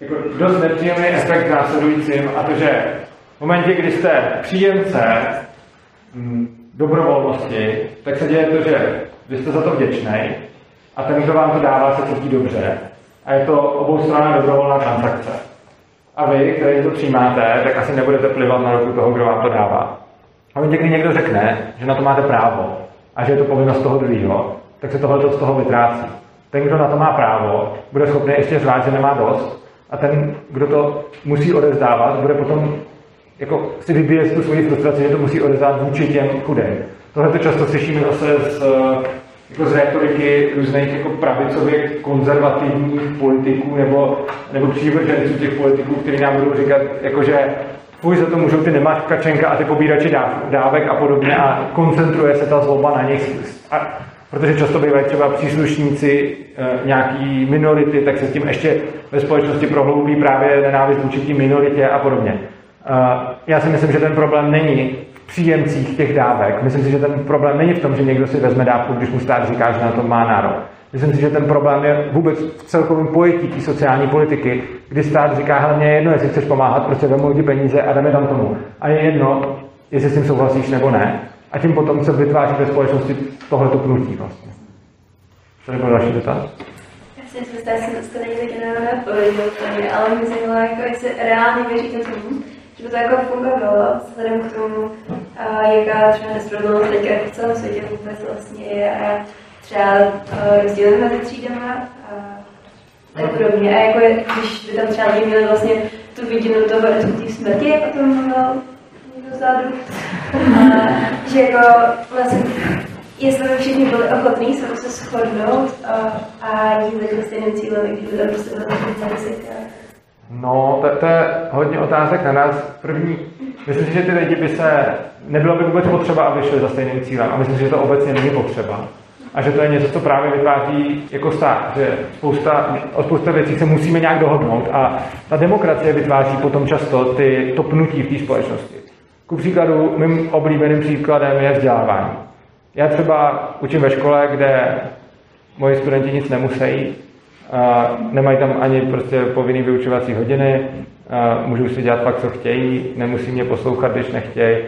jako dost nepříjemný efekt následujícím a to, že v momentě, kdy jste příjemce mm, dobrovolnosti, tak se děje to, že vy jste za to vděčný a ten, kdo vám to dává, se cítí dobře a je to oboustranná dobrovolná transakce. A vy, kteří to přijímáte, tak asi nebudete plivat na ruku toho, kdo vám to dává. A momentě, kdy někdo řekne, že na to máte právo a že je to povinnost toho druhého, tak se tohle z toho vytrácí. Ten, kdo na to má právo, bude schopný ještě zvát, že nemá dost a ten, kdo to musí odezdávat, bude potom jako si vybíjet tu svoji frustraci, že to musí odezdávat vůči těm chudým. Tohle to často slyšíme zase z, jako z retoriky různých jako pravicově konzervativních politiků nebo, nebo přívrženců těch politiků, kteří nám budou říkat, jako že fuj, za to můžou ty nemáčkačenka a ty pobírači dáv, dávek a podobně a koncentruje se ta zloba na nich. A, protože často bývají třeba příslušníci e, nějaký minority, tak se s tím ještě ve společnosti prohloubí právě nenávist vůči minoritě a podobně. E, já si myslím, že ten problém není v příjemcích těch dávek. Myslím si, že ten problém není v tom, že někdo si vezme dávku, když mu stát říká, že na to má nárok. Myslím si, že ten problém je vůbec v celkovém pojetí té sociální politiky, kdy stát říká, hlavně je jedno, jestli chceš pomáhat, prostě vemu ti peníze a jdeme tam tomu. A je jedno, jestli s tím souhlasíš nebo ne. A tím potom se vytváří ve společnosti tohleto pnutí vlastně. Co byl další dotaz? Já si myslím, že jsem to není taky úplně, ale mě zajímalo, jako jestli reálně věříte tomu, že by to jako fungovalo, vzhledem k tomu, a jaká třeba nespravedlnost teďka v celém světě vůbec vlastně je a třeba rozdíly mezi třídama a tak podobně. A jako je, když by tam třeba lidi měli vlastně tu vidinu toho respektive smrti, jak o tom mluvil zádu, a, že jako vlastně jestli by všichni byli ochotní se prostě shodnout a, a jít za stejným cílem, i kdyby tam prostě bylo rizika. No, to, to je hodně otázek na nás. První, myslím si, že ty lidi by se, nebylo by vůbec potřeba, aby šli za stejným cílem. A myslím si, že to obecně není potřeba. A že to je něco, co právě vytváří jako stát, že spousta, o spousta věcí se musíme nějak dohodnout a ta demokracie vytváří potom často ty, to pnutí v té společnosti. Ku příkladu, mým oblíbeným příkladem je vzdělávání. Já třeba učím ve škole, kde moji studenti nic nemusí, nemají tam ani prostě povinný vyučovací hodiny, můžou si dělat fakt, co chtějí, nemusí mě poslouchat, když nechtějí.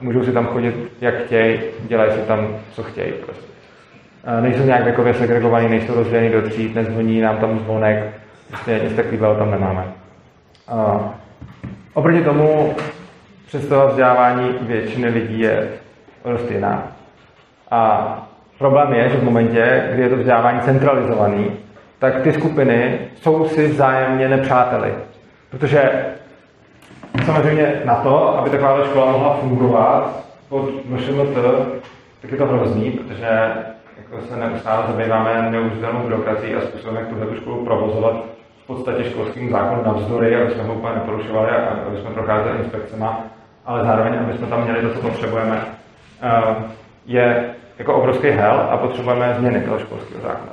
Můžou si tam chodit, jak chtějí, dělají si tam, co chtějí. Prostě. Nejsou nějak věkově segregovaný, nejsou rozdělený do tříd, nezvoní nám tam zvonek, prostě nic takového tam nemáme. Oproti tomu představa vzdělávání většiny lidí je dost jiná. A problém je, že v momentě, kdy je to vzdělávání centralizovaný, tak ty skupiny jsou si vzájemně nepřáteli. Protože samozřejmě na to, aby taková škola mohla fungovat pod MŠMT, tak je to hrozný, protože jako se neustále zabýváme neuvěřitelnou byrokracií a způsobem, jak tuhle školu provozovat v podstatě školským zákonu navzdory, aby jsme ho úplně neporušovali a aby jsme procházeli inspekcema, ale zároveň, aby jsme tam měli to, co potřebujeme, eh, je jako obrovský hel a potřebujeme změny toho školského zákona.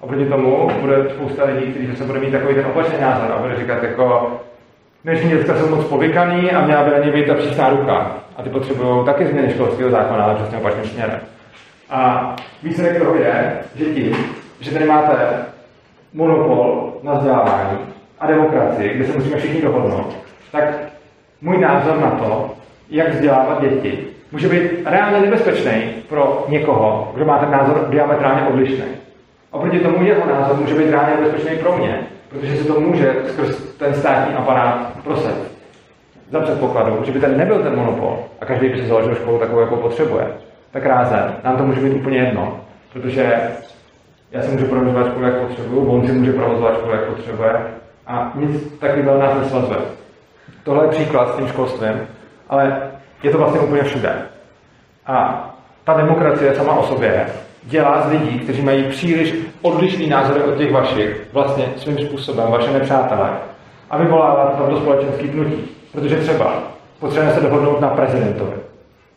Oproti tomu bude spousta lidí, kteří se bude mít takový ten opačný názor a bude říkat jako dnešní děcka jsou moc povykaný a měla by na ně být ta přísná ruka. A ty potřebují taky změny školského zákona, ale přesně opačným směrem. A výsledek toho je, že ti, že tady máte monopol na vzdělávání a demokracii, kde se musíme všichni dohodnout, tak můj názor na to, jak vzdělávat děti, může být reálně nebezpečný pro někoho, kdo má ten názor diametrálně odlišný. Oproti tomu jeho názor může být reálně nebezpečný pro mě, protože se to může skrz ten státní aparát prosadit. Za předpokladu, že by tady nebyl ten monopol a každý by si založil školu takovou, jakou potřebuje, tak ráze nám to může být úplně jedno, protože já si můžu provozovat školu, jak potřebuju, on si může provozovat školu, jak potřebuje a nic takového nás nesvazuje. Tohle je příklad s tím školstvím, ale je to vlastně úplně všude. A ta demokracie sama o sobě dělá z lidí, kteří mají příliš odlišný názory od těch vašich, vlastně svým způsobem, vaše nepřátelé, a vyvolává to společenský pnutí. Protože třeba potřebujeme se dohodnout na prezidentovi.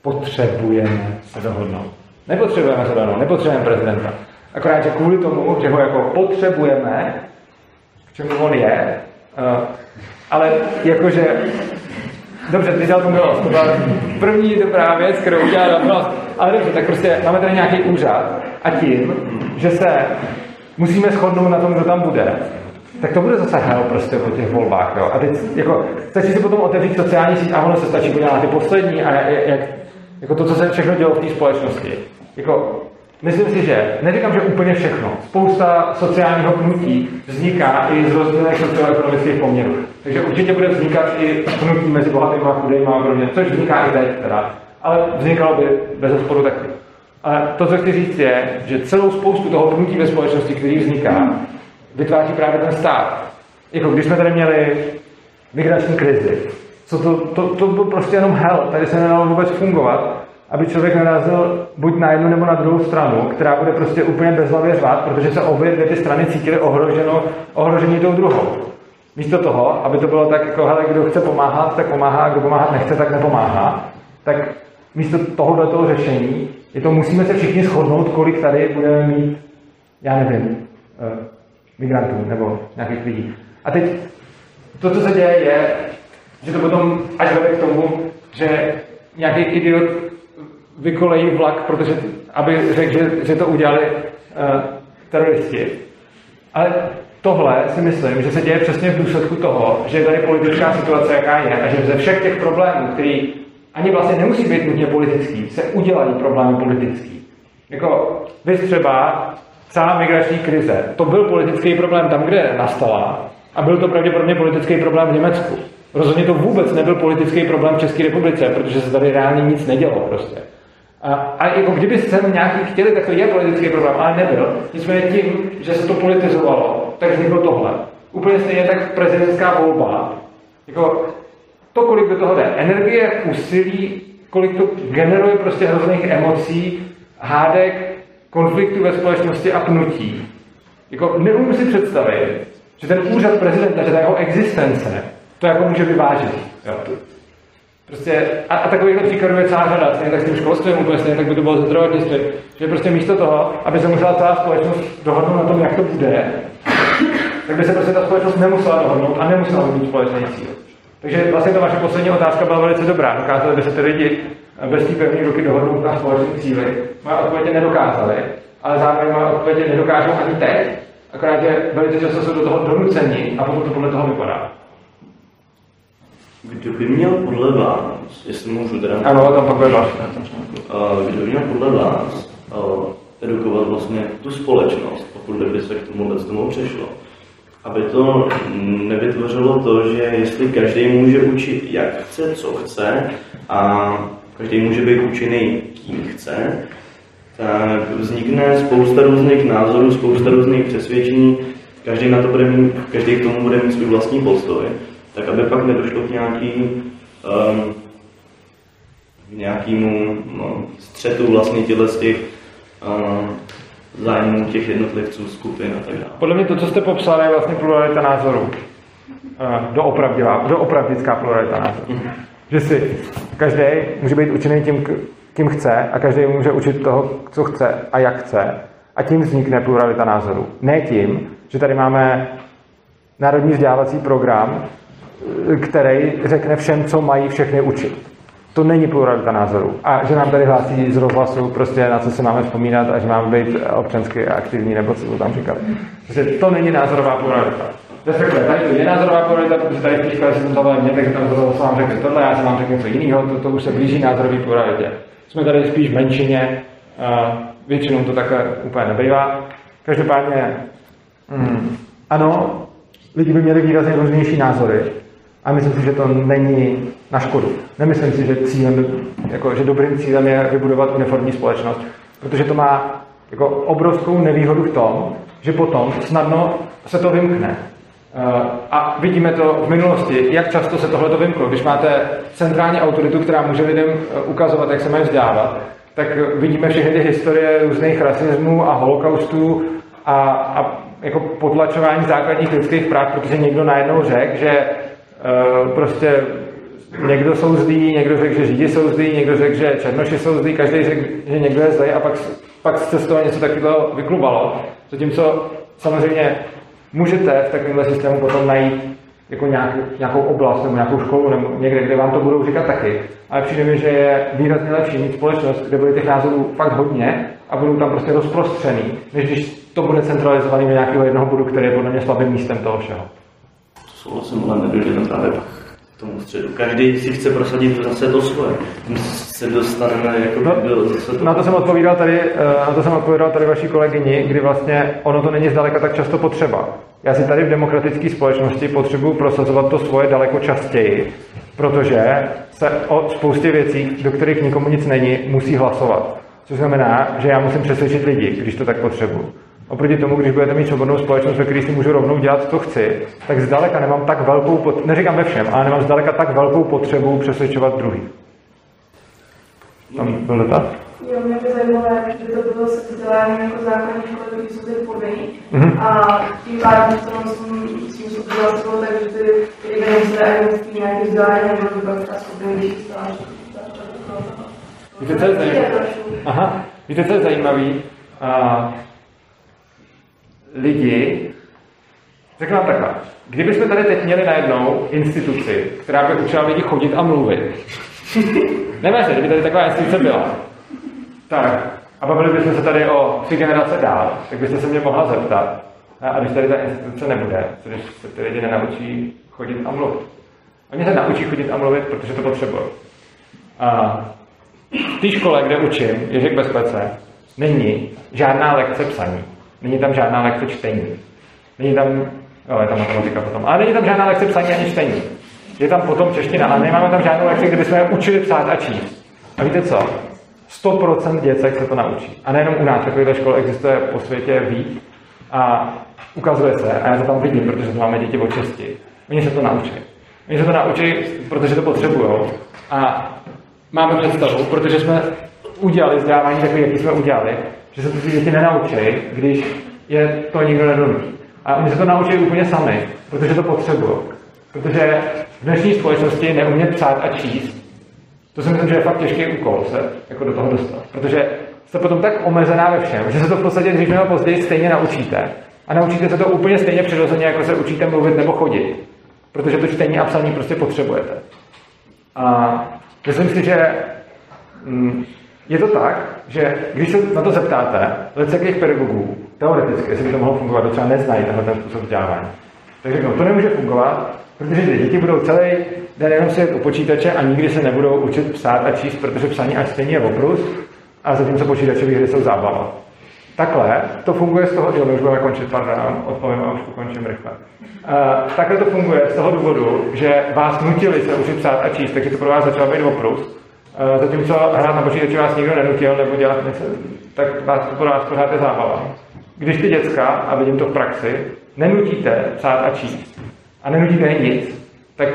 Potřebujeme se dohodnout. Nepotřebujeme se dohodnout, nepotřebujeme prezidenta. Akorát, že kvůli tomu, že ho jako potřebujeme, k čemu on je, uh, ale jakože Dobře, ty dělal tu milost. To byla první dobrá věc, kterou udělal milost. Ale dobře, tak prostě máme tady nějaký úřad a tím, že se musíme shodnout na tom, kdo tam bude, tak to bude zase hell prostě po těch volbách. Jo? A teď jako, stačí si potom otevřít sociální síť a ono se stačí podívat na ty poslední a jak, jako to, co se všechno dělo v té společnosti. Jako, Myslím si, že neříkám, že úplně všechno. Spousta sociálního pnutí vzniká i z rozdílných socioekonomických poměrů. Takže určitě bude vznikat i pnutí mezi bohatými a chudými a podobně, což vzniká i teď teda. Ale vznikalo by bez hospodu taky. Ale to, co chci říct, je, že celou spoustu toho pnutí ve společnosti, který vzniká, vytváří právě ten stát. Jako když jsme tady měli migrační krizi, co to, to, to byl prostě jenom hell, tady se nedalo vůbec fungovat aby člověk narazil buď na jednu nebo na druhou stranu, která bude prostě úplně bezhlavě řvát, protože se obě dvě ty strany cítily ohroženo, ohrožení tou druhou. Místo toho, aby to bylo tak, jako, hele, kdo chce pomáhat, tak pomáhá, kdo pomáhat nechce, tak nepomáhá, tak místo tohohle toho řešení je to, musíme se všichni shodnout, kolik tady budeme mít, já nevím, uh, migrantů nebo nějakých lidí. A teď to, co se děje, je, že to potom až vede k tomu, že nějaký idiot vykolejí vlak, protože, aby řekl, že, že to udělali uh, teroristi. Ale tohle si myslím, že se děje přesně v důsledku toho, že je tady politická situace, jaká je, a že ze všech těch problémů, který ani vlastně nemusí být nutně politický, se udělají problémy politický. Jako vy třeba celá migrační krize, to byl politický problém tam, kde nastala, a byl to pravděpodobně politický problém v Německu. Rozhodně to vůbec nebyl politický problém v České republice, protože se tady reálně nic nedělo prostě. A, a jako kdyby sem nějaký chtěli, tak to je politický problém, ale nebyl. Nicméně tím, že se to politizovalo, tak vzniklo tohle. Úplně stejně tak prezidentská volba. Jako to, kolik do toho jde energie, úsilí, kolik to generuje prostě hrozných emocí, hádek, konfliktů ve společnosti a pnutí. Jako neumím si představit, že ten úřad prezidenta, že ta jeho existence, to jako může vyvážit. Jo. Prostě, a, a takovýchhle příkladů je celá řada, stejně tak s tím školstvím, úplně stejně tak by to bylo ze zdravotnictvím, že prostě místo toho, aby se musela celá společnost dohodnout na tom, jak to bude, tak by se prostě ta společnost nemusela dohodnout a nemusela mít společný cíl. Takže vlastně ta vaše poslední otázka byla velice dobrá. Dokázali by se ty lidi bez té pevné ruky dohodnout na společný cíly. Moje odpovědi nedokázali, ale zároveň moje odpovědi nedokážou ani teď, akorát, že velice často jsou do toho donuceni a potom to podle toho vypadá. Kdo by měl podle vás, jestli můžu teda, Ano, o tom pak bude další. kdo by měl podle vás edukovat vlastně tu společnost, pokud by se k tomu z tomu přešlo, aby to nevytvořilo to, že jestli každý může učit jak chce, co chce a každý může být učený kým chce, tak vznikne spousta různých názorů, spousta různých přesvědčení, každý na to bude mít, každý k tomu bude mít svůj vlastní postoj, tak aby pak nedošlo k nějaký um, k nějakému no, střetu vlastně těchto z těch uh, zájmů těch jednotlivců, skupin a tak dále. Podle mě to, co jste popsali, je vlastně pluralita názorů. Eh, Doopravdivá, doopravdická pluralita názorů. Že si každý může být učený tím, kým chce a každý může učit toho, co chce a jak chce. A tím vznikne pluralita názorů. Ne tím, že tady máme národní vzdělávací program, který řekne všem, co mají všechny učit. To není pluralita názorů. A že nám tady hlásí z rozhlasu prostě na co se máme vzpomínat a že máme být občansky aktivní, nebo co to tam říkali. Prostě to není názorová pluralita. Respektive, tady to je názorová pluralita, protože tady v škole jsem zavolal mě, takže tam to vám řekne tohle, já jsem vám řekl něco jiného, to, to už se blíží názorový pluralitě. Jsme tady spíš v menšině, většinou to takhle úplně nebývá. Každopádně, mm, ano, lidi by měli výrazně různější názory, a myslím si, že to není na škodu. Nemyslím si, že cílem, jako, že dobrým cílem je vybudovat uniformní společnost, protože to má jako obrovskou nevýhodu v tom, že potom snadno se to vymkne. Eh, A vidíme to v minulosti, jak často se tohle to vymklo. Když máte centrální autoritu, která může lidem eh, ukazovat, jak se mají vzdělávat, tak vidíme všechny ty historie různých rasismů a holokaustů a, a jako potlačování základních lidských práv, protože někdo najednou řekl, že prostě někdo jsou zlí, někdo řekl, že Židi jsou zlí, někdo řekl, že Černoši jsou zlí, každý řekl, že někdo je zlý a pak, pak se z toho něco takového vyklubalo. Zatímco samozřejmě můžete v takovémhle systému potom najít jako nějak, nějakou oblast nebo nějakou školu nebo někde, kde vám to budou říkat taky. Ale přijde mi, že je výrazně lepší mít společnost, kde bude těch názorů fakt hodně a budou tam prostě rozprostřený, než když to bude centralizovaný do nějakého jednoho bodu, který je podle mě slabým místem toho všeho. Souhlasím, ale nedojdeme právě k tomu středu. Každý si chce prosadit zase to svoje. Tím se dostaneme jako No, do zase to. Na to jsem odpovídal tady, eh, na to jsem odpovídal tady vaší kolegyni, kdy vlastně ono to není zdaleka tak často potřeba. Já si tady v demokratické společnosti potřebuji prosazovat to svoje daleko častěji, protože se o spoustě věcí, do kterých nikomu nic není, musí hlasovat. Což znamená, že já musím přesvědčit lidi, když to tak potřebuji. Oproti tomu, když budete mít svobodnou společnost, ve které si můžu rovnou dělat, co chci, tak zdaleka nemám tak velkou, pot- neříkám ve všem, ale nemám zdaleka tak velkou potřebu přesvědčovat druhý. Tam byl dotaz? Jo, mě by zajímalo, by to bylo se vzděláním jako základní školy, které jsou ty povinný. Mhm. A tím pádem to musím s tím souvisela s sebou, takže ty ani mít nějaké vzdělání, nebo byla ta stáž. Víte, co je zajímavé? Aha, víte, co je zajímavý? Lidi, řeknu vám takhle, kdybychom tady teď měli najednou instituci, která by učila lidi chodit a mluvit, nevážně, kdyby tady taková instituce byla, tak, a bavili bychom se tady o tři generace dál, tak byste se mě mohla zeptat, a, když tady ta instituce nebude, co když se ty lidi nenaučí chodit a mluvit? Oni se naučí chodit a mluvit, protože to potřebují. A v té škole, kde učím Ježek Bezpece, není žádná lekce psaní. Není tam žádná lekce čtení. Není tam, jo, je tam matematika potom, ale není tam žádná lekce psaní ani čtení. Je tam potom čeština, ale nemáme tam žádnou lekci, kde bychom je učili psát a číst. A víte co? 100% děcek se to naučí. A nejenom u nás, takovýhle škol existuje po světě víc. A ukazuje se, a já to tam vidím, protože to máme děti od 6. Oni se to naučí. Oni se to naučí, protože to potřebují. A máme představu, protože jsme udělali vzdělávání takový, jaký jsme udělali, že se to ty děti nenaučí, když je to nikdo nedonutí. A oni se to naučí úplně sami, protože to potřebují. Protože v dnešní společnosti neumět psát a číst, to si myslím, že je fakt těžký úkol se jako do toho dostat. Protože jste potom tak omezená ve všem, že se to v podstatě dřív nebo později stejně naučíte. A naučíte se to úplně stejně přirozeně, jako se učíte mluvit nebo chodit. Protože to čtení a psaní prostě potřebujete. A myslím si, že mm, je to tak, že když se na to zeptáte lecekých pedagogů, teoreticky, jestli by to mohlo fungovat, třeba neznají tenhle ten způsob vzdělávání, tak řeknou, to nemůže fungovat, Protože ty děti budou celý den jenom sedět u počítače a nikdy se nebudou učit psát a číst, protože psaní a čtení je oprus, a zatímco počítačové hry jsou zábava. Takhle to funguje z toho, jo, už budeme končit, pardon, odpovím a už ukončím rychle. Uh, takhle to funguje z toho důvodu, že vás nutili se učit psát a číst, takže to pro vás začalo být oprus. Uh, zatímco hrát na počítači vás nikdo nenutil nebo dělat něco, tak vás, pro vás pořád je zábava. Když ty děcka, a vidím to v praxi, nenutíte psát a číst a nenutíte je nic, tak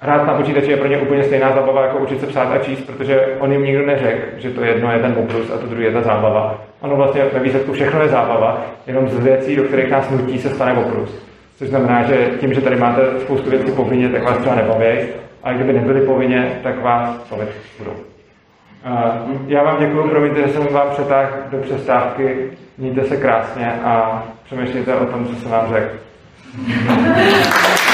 hrát na počítači je pro ně úplně stejná zábava, jako učit se psát a číst, protože on jim nikdo neřekl, že to jedno je ten oprus a to druhé je ta zábava. Ono vlastně ve výsledku všechno je zábava, jenom z věcí, do kterých nás nutí, se stane oprus. Což znamená, že tím, že tady máte spoustu věcí povinně, tak vás třeba nebaví, a kdyby nebyly povinně, tak vás bavit budou. Já vám děkuji, promiňte, že jsem vám přetáhl do přestávky. Mějte se krásně a přemýšlejte o tom, co jsem vám řekl.